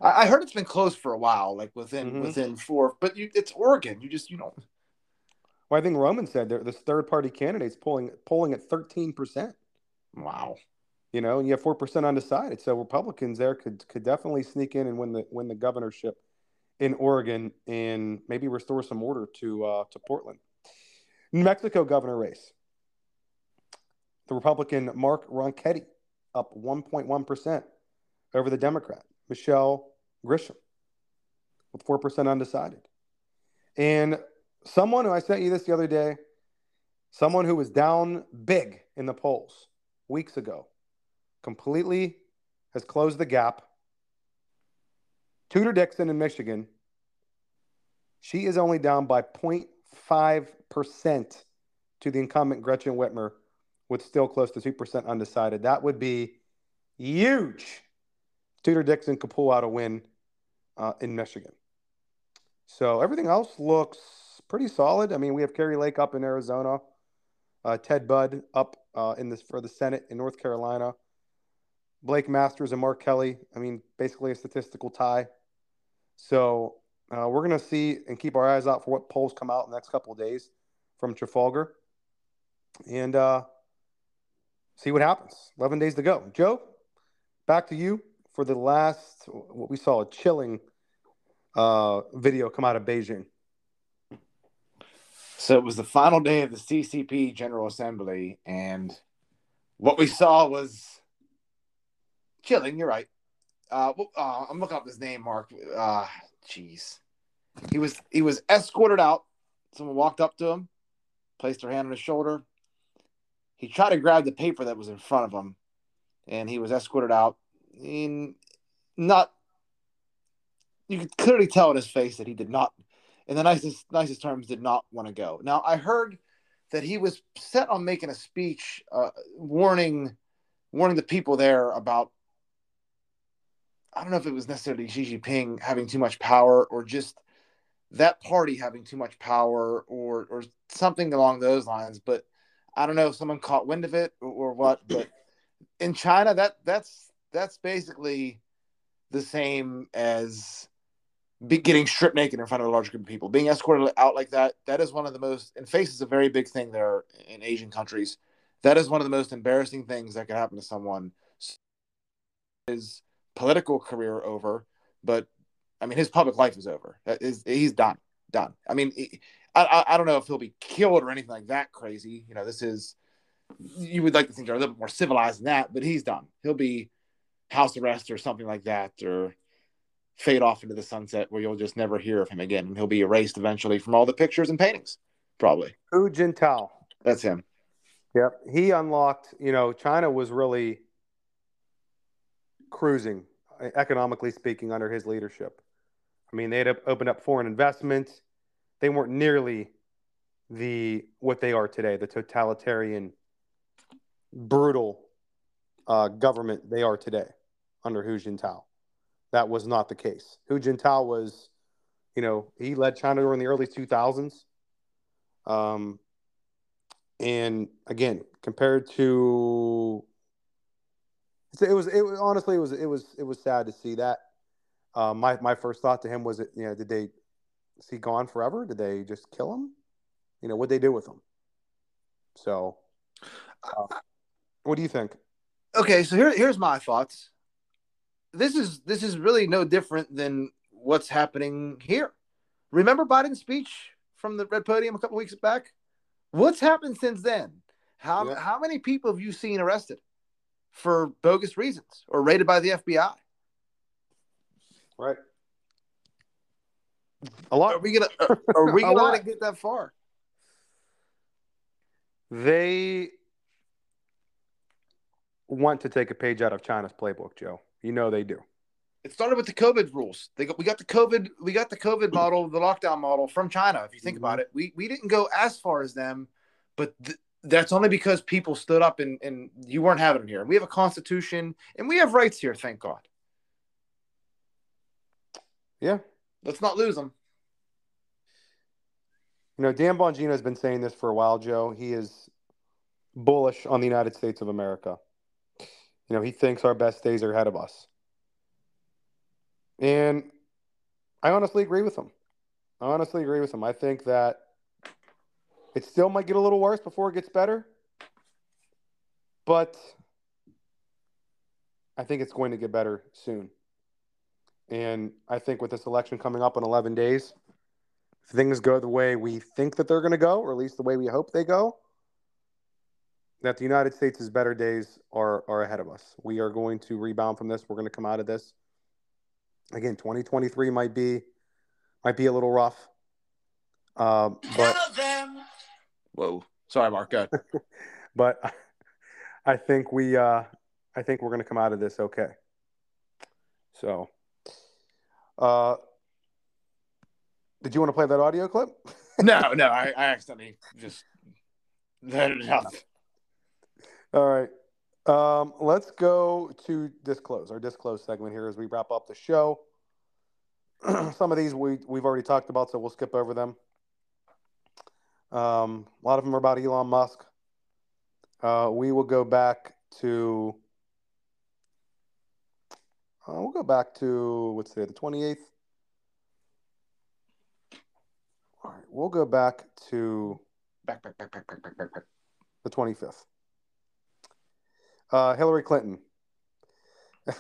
I, I heard it's been closed for a while, like within Mhm. within four, but you, it's Oregon. You just you don't. Well, I think Roman said there, this third party candidate's polling polling at 13 percent. Wow. You know, and you have four percent undecided. So Republicans there could could definitely sneak in and win the win the governorship in Oregon and maybe restore some order to uh, to Portland. New Mexico governor race. The Republican Mark Ronchetti up 1.1 percent over the Democrat Michelle Grisham with four percent undecided. And someone who I sent you this the other day, someone who was down big in the polls weeks ago, completely has closed the gap. Tudor Dixon in Michigan, she is only down by 0.5% to the incumbent Gretchen Whitmer, with still close to 2% undecided. That would be huge. Tudor Dixon could pull out a win uh, in Michigan. So everything else looks pretty solid. I mean, we have Kari Lake up in Arizona, uh, Ted Budd up uh, in this for the Senate in North Carolina, Blake Masters and Mark Kelly. I mean, basically a statistical tie. So uh, we're going to see and keep our eyes out for what polls come out in the next couple of days from Trafalgar, and uh, see what happens. Eleven days to go. Joe, back to you for the last. What we saw a chilling uh, video come out of Beijing. So it was the final day of the CCP General Assembly, and what we saw was chilling. You're right. Uh, uh, I'm looking up his name, Mark. Uh, jeez, he was he was escorted out. Someone walked up to him, placed their hand on his shoulder. He tried to grab the paper that was in front of him, and he was escorted out. In not you could clearly tell in his face that he did not, in the nicest nicest terms, did not want to go. Now I heard that he was set on making a speech uh, warning warning the people there about I don't know if it was necessarily Xi Jinping having too much power or just that party having too much power or or something along those lines. But I don't know if someone caught wind of it or, or what. But in China, that that's that's basically the same as be getting stripped naked in front of a large group of people. Being escorted out like that, that is one of the most and face is a very big thing there in Asian countries. That is one of the most embarrassing things that could happen to someone. His political career over, but I mean his public life is over. Is he's done, done. I mean, I, I I don't know if he'll be killed or anything like that crazy. You know, this is you would like to think they're a little bit more civilized than that, but he's done. He'll be house arrest or something like that, or fade off into the sunset where you'll just never hear of him again, and he'll be erased eventually from all the pictures and paintings, probably. Hu Jintao. That's him. Yep, he unlocked. You know, China was really cruising, economically speaking, under his leadership. I mean, they had opened up foreign investment. They weren't nearly the what they are today, the totalitarian, brutal uh, government they are today under Hu Jintao. That was not the case. Hu Jintao was, you know, he led China during the early 2000s. Um, and again, compared to it was it was honestly it was it was it was sad to see that. Uh, my my first thought to him was, it, you know, did they is he gone forever? Did they just kill him? You know, what they do with him? So, uh, what do you think? Okay, so here here's my thoughts. This is this is really no different than what's happening here. Remember Biden's speech from the red podium a couple weeks back? What's happened since then? How Yeah. how many people have you seen arrested for bogus reasons or raided by the FBI? Right. A lot. Are we gonna are, are we gonna get that far? They want to take a page out of China's playbook, Joe. You know they do. It started with the COVID rules. They got, we got the COVID we got the COVID model, the lockdown model from China. If you think mm-hmm. about it, we we didn't go as far as them, but th- that's only because people stood up and and you weren't having it here. We have a constitution and we have rights here, thank God. Yeah. Let's not lose them. You know, Dan Bongino has been saying this for a while, Joe. He is bullish on the United States of America. You know, he thinks our best days are ahead of us. And I honestly agree with him. I honestly agree with him. I think that it still might get a little worse before it gets better. But I think it's going to get better soon. And I think with this election coming up in 11 days, if things go the way we think that they're going to go, or at least the way we hope they go, that the United States' better days are, are ahead of us. We are going to rebound from this. We're going to come out of this. Again, 2023 might be might be a little rough, uh, but Whoa. Sorry, Mark. Go ahead. but I think we uh, I think we're going to come out of this okay. So, uh, did you want to play that audio clip? no, no, I, I accidentally just let it out. All right. Um, let's go to disclose our disclose segment here as we wrap up the show. Some of these we we've already talked about, so we'll skip over them. Um, a lot of them are about Elon Musk. Uh, we will go back to. Uh, we'll go back to what's today, the twenty eighth. All right, we'll go back to Back, back, back, back, back, back, back, back. the 25th. Uh, Hillary Clinton.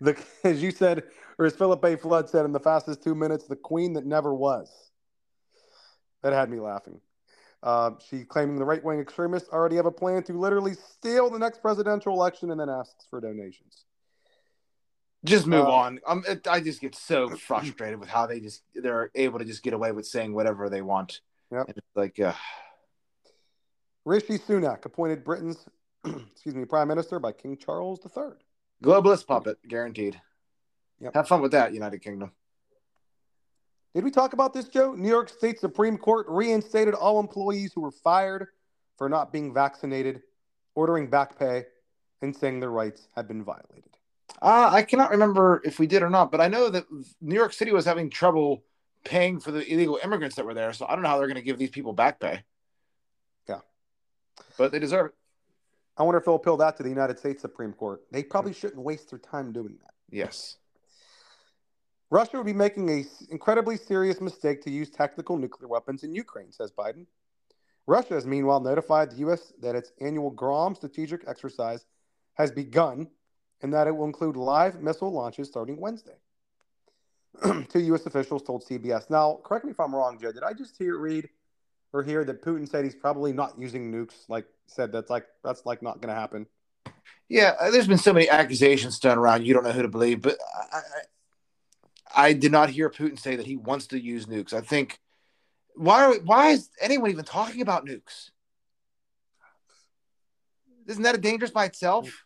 the, as you said, or as Philip A. Flood said in the fastest two minutes, the queen that never was. That had me laughing. Uh, she claiming the right wing extremists already have a plan to literally steal the next presidential election and then asks for donations. Just move Uh, on. Um, it, I just get so frustrated with how they just they're able to just get away with saying whatever they want. Yep. It's like, uh, Rishi Sunak appointed Britain's, excuse me, prime minister by King Charles III. globalist puppet, guaranteed. Yep. Have fun with that, United Kingdom. Did we talk about this, Joe? New York State Supreme Court reinstated all employees who were fired for not being vaccinated, ordering back pay, and saying their rights had been violated. Uh, I cannot remember if we did or not, but I know that New York City was having trouble paying for the illegal immigrants that were there. So I don't know how they're going to give these people back pay. But they deserve it. I wonder if they'll appeal that to the United States Supreme Court. They probably shouldn't waste their time doing that. Yes. Russia would be making an incredibly serious mistake to use tactical nuclear weapons in Ukraine, says Biden. Russia has meanwhile notified the U.S. that its annual GROM strategic exercise has begun and that it will include live missile launches starting Wednesday. Two U.S. officials told CBS. Now, correct me if I'm wrong, Joe. Did I just hear read or hear that Putin said he's probably not using nukes? Like said that's like that's like not going to happen. Yeah, uh, there's been so many accusations thrown around. You don't know who to believe, but I, I, I did not hear Putin say that he wants to use nukes. I think why are, why is anyone even talking about nukes? Isn't that a dangerous by itself?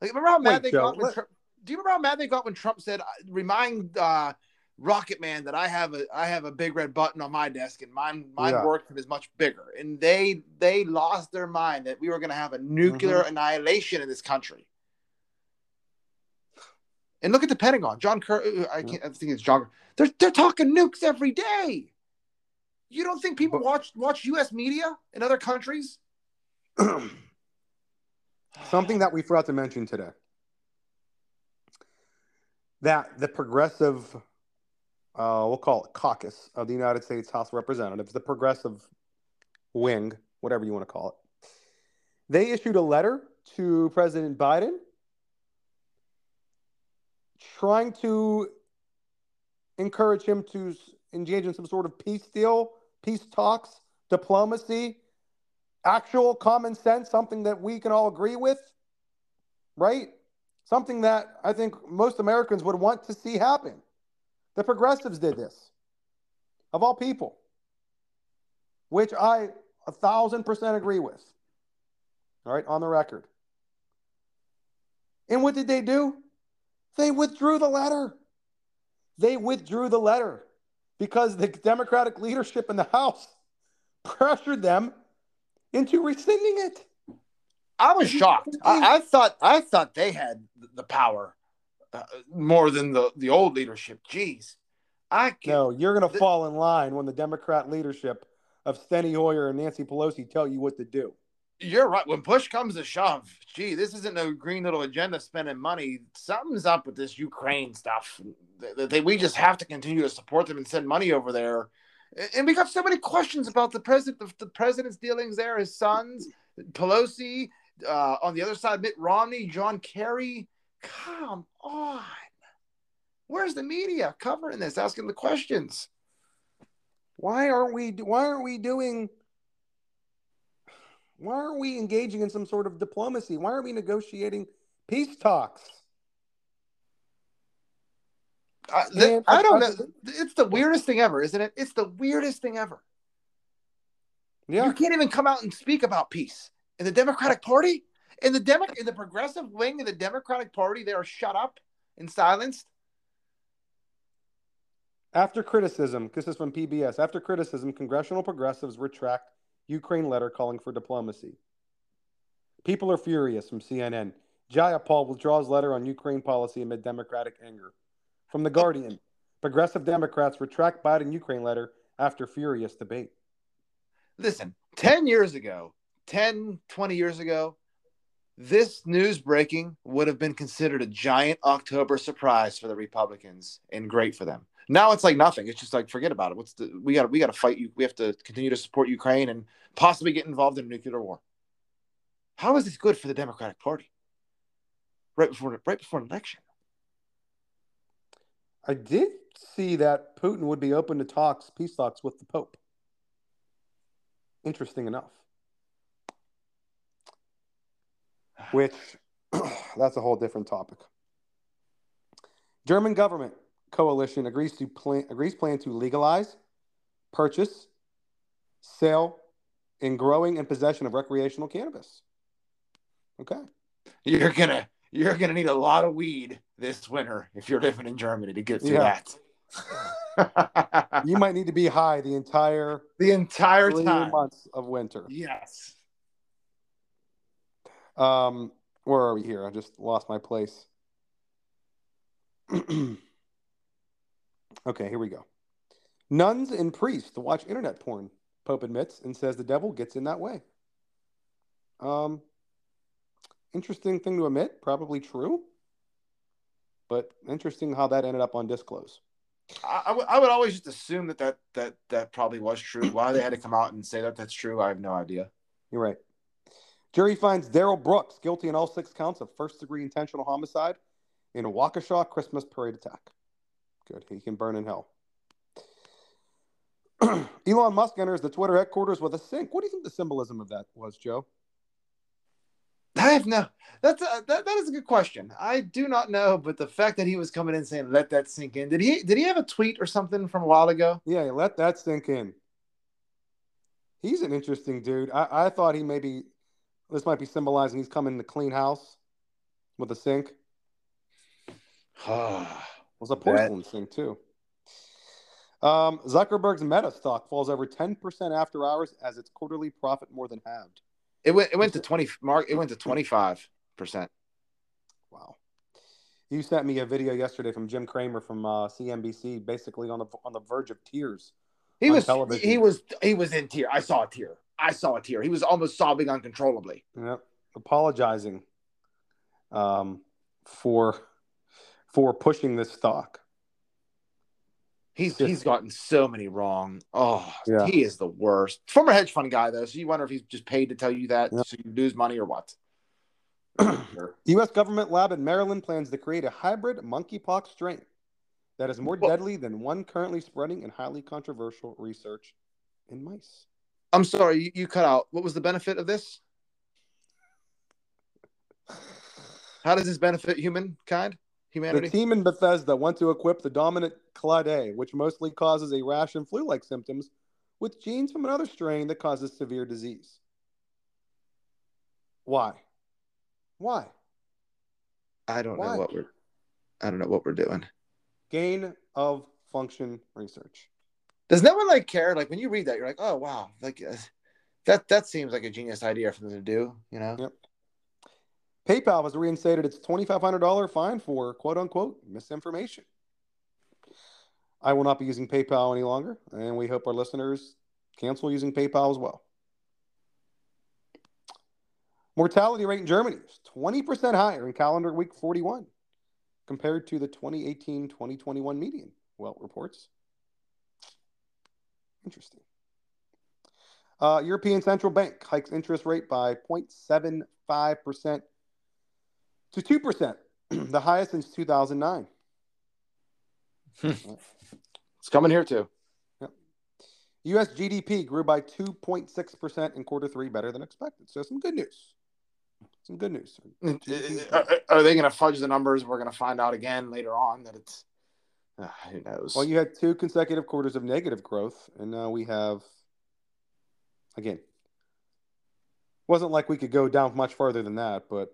Like, remember how mad Wait, they Joe, got when Trump, Do you remember how mad they got when Trump said, "Remind uh, Rocket Man that I have a I have a big red button on my desk and mine mine Yeah. works and is much bigger." And they they lost their mind that we were going to have a nuclear Mm-hmm. annihilation in this country. And look at the Pentagon. John Kerr, I can't I think it's John. They're they're talking nukes every day. You don't think people watch watch U.S. media in other countries? Something that we forgot to mention today. That the progressive, uh, we'll call it caucus of the United States House of Representatives, the progressive wing, whatever you want to call it, they issued a letter to President Biden trying to encourage him to engage in some sort of peace deal, peace talks, diplomacy, actual common sense, something that we can all agree with, right? Something that I think most Americans would want to see happen. The progressives did this, of all people, which I a thousand percent agree with. All right, on the record. And what did they do? They withdrew the letter. They withdrew the letter because the Democratic leadership in the House pressured them into rescinding it. I was shocked. I, I thought I thought they had the power uh, more than the the old leadership. Jeez, I can No, you're going to fall in line when the Democrat leadership of Steny Hoyer and Nancy Pelosi tell you what to do. You're right. When push comes to shove, gee, this isn't no green little agenda spending money. Something's up with this Ukraine stuff. That they, we just have to continue to support them and send money over there. And- And we got so many questions about the president, the, the president's dealings there, his sons, Pelosi, uh, on the other side, Mitt Romney, John Kerry. Come on, where's the media covering this, asking the questions? Why aren't we why aren't we doing why aren't we engaging in some sort of diplomacy? Why aren't we negotiating peace talks? I, th- And- I don't know. It's the weirdest thing ever, isn't it? It's the weirdest thing ever. Yeah. You can't even come out and speak about peace. In the Democratic Party, in the Demo- in the progressive wing of the Democratic Party, they are shut up and silenced. After criticism, this is from PBS. After criticism, congressional progressives retract Ukraine letter calling for diplomacy. People are furious from CNN. Jayapal withdraws letter on Ukraine policy amid Democratic anger. From The Guardian, progressive Democrats retract Biden Ukraine letter after furious debate. Listen, 10 years ago, 10, 20 years ago, this news breaking would have been considered a giant October surprise for the Republicans and great for them. Now it's like nothing. It's just like forget about it. What's the we got we got to fight you. We have to continue to support Ukraine and possibly get involved in a nuclear war. How is this good for the Democratic Party? Right before right before an election. I did see that Putin would be open to talks, peace talks with the Pope. Interesting enough. Which, that's a whole different topic. German government coalition agrees to plan, agrees plan to legalize, purchase, sale, and growing and possession of recreational cannabis. Okay. You're gonna you're going to need a lot of weed this winter if you're living in Germany to get through Yeah. that. you might need to be high the entire the entire time. months of winter. Yes. Um, where are we here? I just lost my place. okay, here we go. Nuns and priests to watch internet porn. Pope admits and says the devil gets in that way. Um, interesting thing to admit. Probably true, but interesting how that ended up on disclose. I, I I would always just assume that, that that that probably was true. Why they had to come out and say that that's true, I have no idea. You're right. Jury finds Darrell Brooks guilty in all six counts of first degree intentional homicide in a Waukesha Christmas parade attack. Good. He can burn in hell. Elon Musk enters the Twitter headquarters with a sink. What do you think the symbolism of that was, Joe? I have no. That's a, that, that is a good question. I do not know, but the fact that he was coming in saying "let that sink in," did he did he have a tweet or something from a while ago? Yeah, let that sink in. He's an interesting dude. I, I thought he maybe this might be symbolizing he's coming to clean house with a sink. It was a porcelain sink too. Um, Zuckerberg's Meta stock falls over 10% after hours as its quarterly profit more than halved. It went it went to twenty mark. It went to twenty five percent. Wow. You sent me a video yesterday from Jim Cramer from uh, CNBC, basically on the on the verge of tears. He was television. he was he was in tear. I saw a tear. I saw a tear. He was almost sobbing uncontrollably. Yep. apologizing um, for for pushing this stock. He's he's gotten so many wrong. Oh, Yeah. he is the worst. Former hedge fund guy though, so you wonder if he's just paid to tell you that Yep. so you lose money or what. The U.S. government lab in Maryland plans to create a hybrid monkeypox strain that is more deadly than one currently spreading in highly controversial research in mice. I'm sorry, you, you cut out. What was the benefit of this? How does this benefit humankind? Humanity? The team in Bethesda want to equip the dominant clade, which mostly causes a rash and flu-like symptoms, with genes from another strain that causes severe disease. Why? Why? I don't Why? know what we're I don't know what we're doing. Gain of function research. Does no one like care? Like when you read that, you're like, oh wow, like uh, that that seems like a genius idea for them to do. You know? Yep. PayPal has reinstated its $2,500 fine for quote unquote misinformation. I will not be using PayPal any longer, and we hope our listeners cancel using PayPal as well. Mortality rate in Germany is 20% higher in calendar week 41 compared to the 2018 2021 median, Welt reports. Interesting. Uh, European Central Bank hikes interest rate by 0.75% to 2%, the highest since 2009. Hmm. It's coming here too. U.S. GDP grew by 2.6% in quarter three, better than expected. So, some good news. Some good news. Are, are they going to fudge the numbers? We're going to find out again later on that it's. Uh, who knows? Well, you had two consecutive quarters of negative growth, and now we have, again, wasn't like we could go down much farther than that, but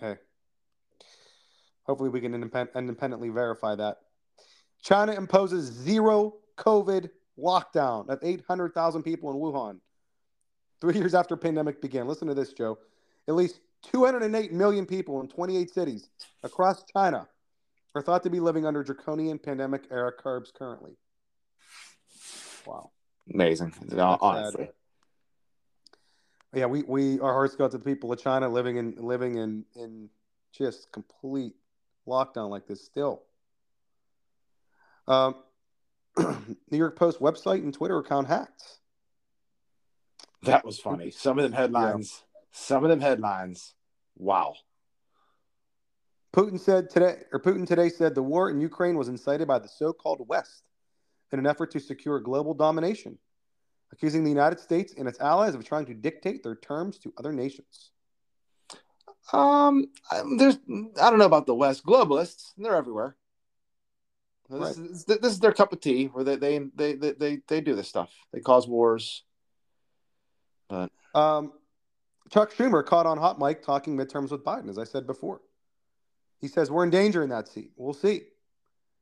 hey, hopefully we can independ- independently verify that. China imposes zero COVID lockdown of 800,000 people in Wuhan three years after pandemic began. Listen to this, Joe. At least 208 million people in 28 cities across China are thought to be living under draconian pandemic era curbs currently. Wow. Amazing. That's honestly. sad. Yeah, we, we our hearts go out to the people of China living in living in in just complete lockdown like this still. Um, New York Post website and Twitter account hacked. That was funny. Some of them headlines. Some of them headlines. Wow. Putin said today, or Putin today said the war in Ukraine was incited by the so-called West in an effort to secure global domination, accusing the United States and its allies of trying to dictate their terms to other nations. Um, I- there's I don't know about the West globalists. They're everywhere. This, is, this is their cup of tea, where they they, they they they they do this stuff. They cause wars. But Um, Chuck Schumer caught on hot mic talking midterms with Biden, as I said before. He says we're in danger in that seat. We'll see.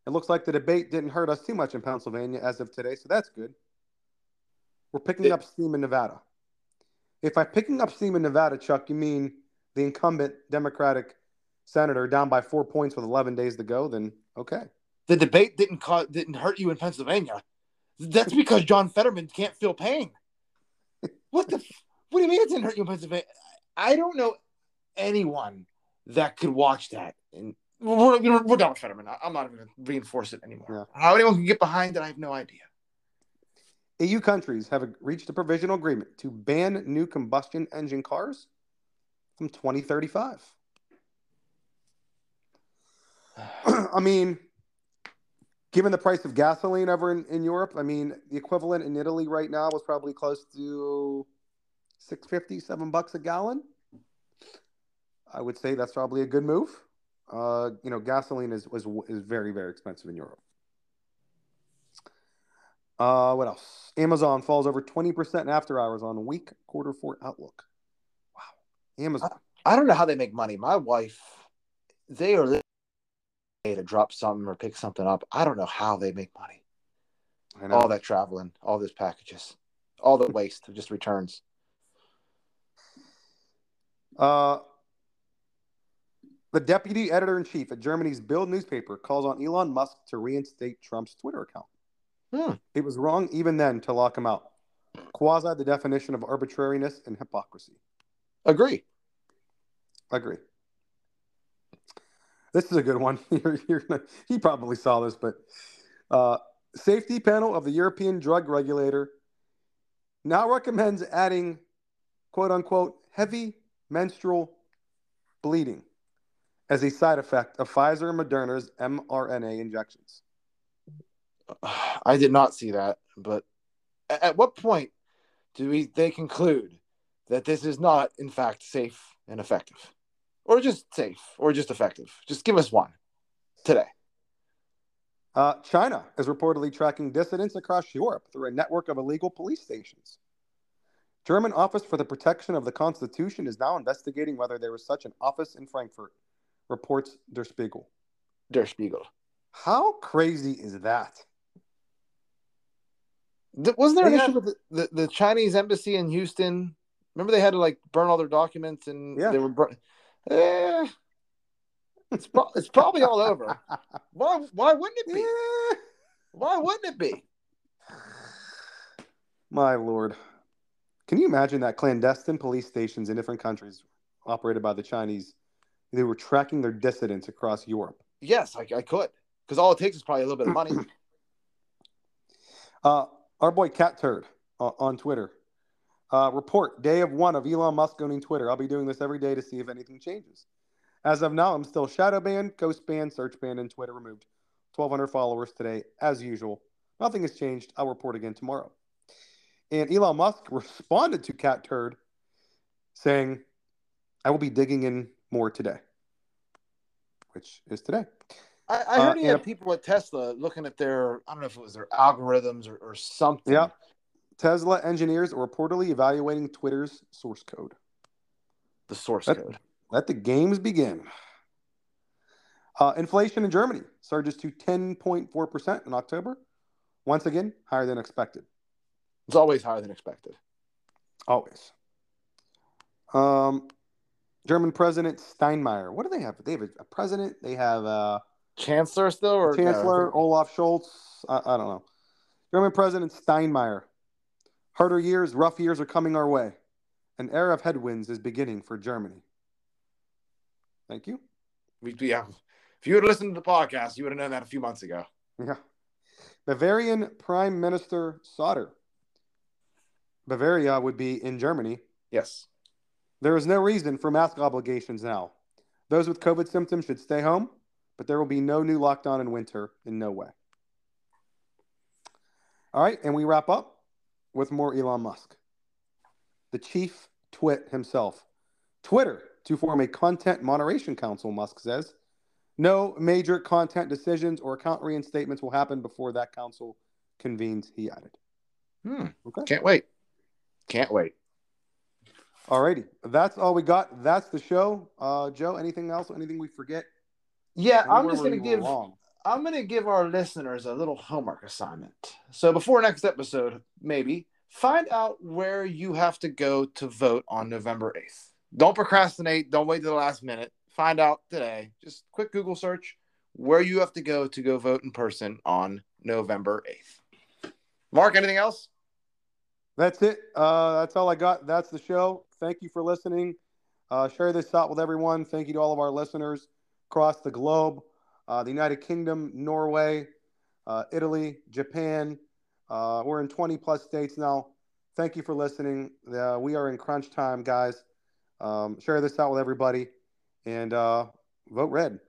It looks like the debate didn't hurt us too much in Pennsylvania as of today, so that's good. We're picking up steam in Nevada. If by picking up steam in Nevada, Chuck, you mean the incumbent Democratic senator down by four points with 11 days to go, then okay. The debate didn't cause, didn't hurt you in Pennsylvania. That's because John Fetterman can't feel pain. What the? f- What do you mean it didn't hurt you in Pennsylvania? I don't know anyone that could watch that. And we're, you know, we're done with Fetterman. I- I'm not even going to reinforce it anymore. How anyone can get behind it, I have no idea. EU countries have reached a provisional agreement to ban new combustion engine cars from 2035. I mean, given the price of gasoline over in, in Europe, I mean, the equivalent in Italy right now was probably close to 650, seven bucks a gallon. I would say that's probably a good move. Uh, you know, gasoline is, was, is very, very expensive in Europe. Uh, what else? Amazon falls over 20% in after hours on weak quarter four outlook. Wow. Amazon. I don't know how they make money. My wife, they are to drop something or pick something up. I don't know how they make money. I know. All that traveling, all those packages, all the waste of just returns. Uh, the deputy editor in chief at Germany's Bild newspaper calls on Elon Musk to reinstate Trump's Twitter account. Hmm. It was wrong even then to lock him out. Quasi the definition of arbitrariness and hypocrisy. Agree. Agree. This is a good one. You're, you're gonna, he probably saw this, but uh, safety panel of the European drug regulator now recommends adding "quote unquote" heavy menstrual bleeding as a side effect of Pfizer and Moderna's mRNA injections. I did not see that, but at what point do we they conclude that this is not in fact safe and effective? Or just safe or just effective? Just give us one today. Uh, China is reportedly tracking dissidents across Europe through a network of illegal police stations. German Office for the Protection of the Constitution is now investigating whether there was such an office in Frankfurt, reports Der Spiegel. Der Spiegel. How crazy is that? Th- Wasn't there an They issue with the, the, the Chinese embassy in Houston? Remember they had to like burn all their documents and Yeah. they were burn- eh, it's, pro- it's probably all over. Why why wouldn't it be? Why wouldn't it be? My lord. Can you imagine that clandestine police stations in different countries operated by the Chinese? They were tracking their dissidents across Europe. Yes, I, I could. Because all it takes is probably a little bit of money. Uh, our boy Cat Turd uh, on Twitter. Uh, report day of one of Elon Musk owning Twitter. I'll be doing this every day to see if anything changes. As of now, I'm still shadow banned, ghost banned, search banned, and Twitter removed. 1,200 followers today, as usual. Nothing has changed. I'll report again tomorrow. And Elon Musk responded to Cat Turd saying, I will be digging in more today, which is today. I, I Uh, heard he had people at Tesla looking at their, I don't know if it was their algorithms or, or something. Yeah. Tesla engineers are reportedly evaluating Twitter's source code. The source Let- code. Let the games begin. Uh, inflation in Germany surges to 10.4% in October. Once again, higher than expected. It's always higher than expected. Always. Um, German President Steinmeier. What do they have? They have a president. They have a Chancellor still or no? Chancellor Olaf Scholz. I, I don't know. German President Steinmeier. Harder years, rough years are coming our way. An era of headwinds is beginning for Germany. Thank you. We, yeah. If you had listened to the podcast, you would have known that a few months ago. Yeah. Bavarian Prime Minister Söder. Bavaria would be in Germany. Yes. There is no reason for mask obligations now. Those with COVID symptoms should stay home, but there will be no new lockdown in winter in no way. All right, and we wrap up with more Elon Musk. The chief twit himself. Twitter to form a content moderation council, Musk says. No major content decisions or account reinstatements will happen before that council convenes, he added. Hmm. Okay. Can't wait. Can't wait. All righty. That's all we got. That's the show. Uh, Joe, anything else? Anything we forget? Yeah, I'm just gonna give wrong. I'm gonna give our listeners a little homework assignment. So before next episode, maybe find out where you have to go to vote on November 8th. Don't procrastinate, don't wait to the last minute. Find out today. Just quick Google search where you have to go to go vote in person on November 8th. Mark, anything else? That's it. Uh, that's all I got. That's the show. Thank you for listening. Uh, share this out with everyone. Thank you to all of our listeners across the globe uh, the United Kingdom, Norway, uh, Italy, Japan. Uh, we're in 20 plus states now. Thank you for listening. We are in crunch time, guys. Um, share this out with everybody and uh, vote red.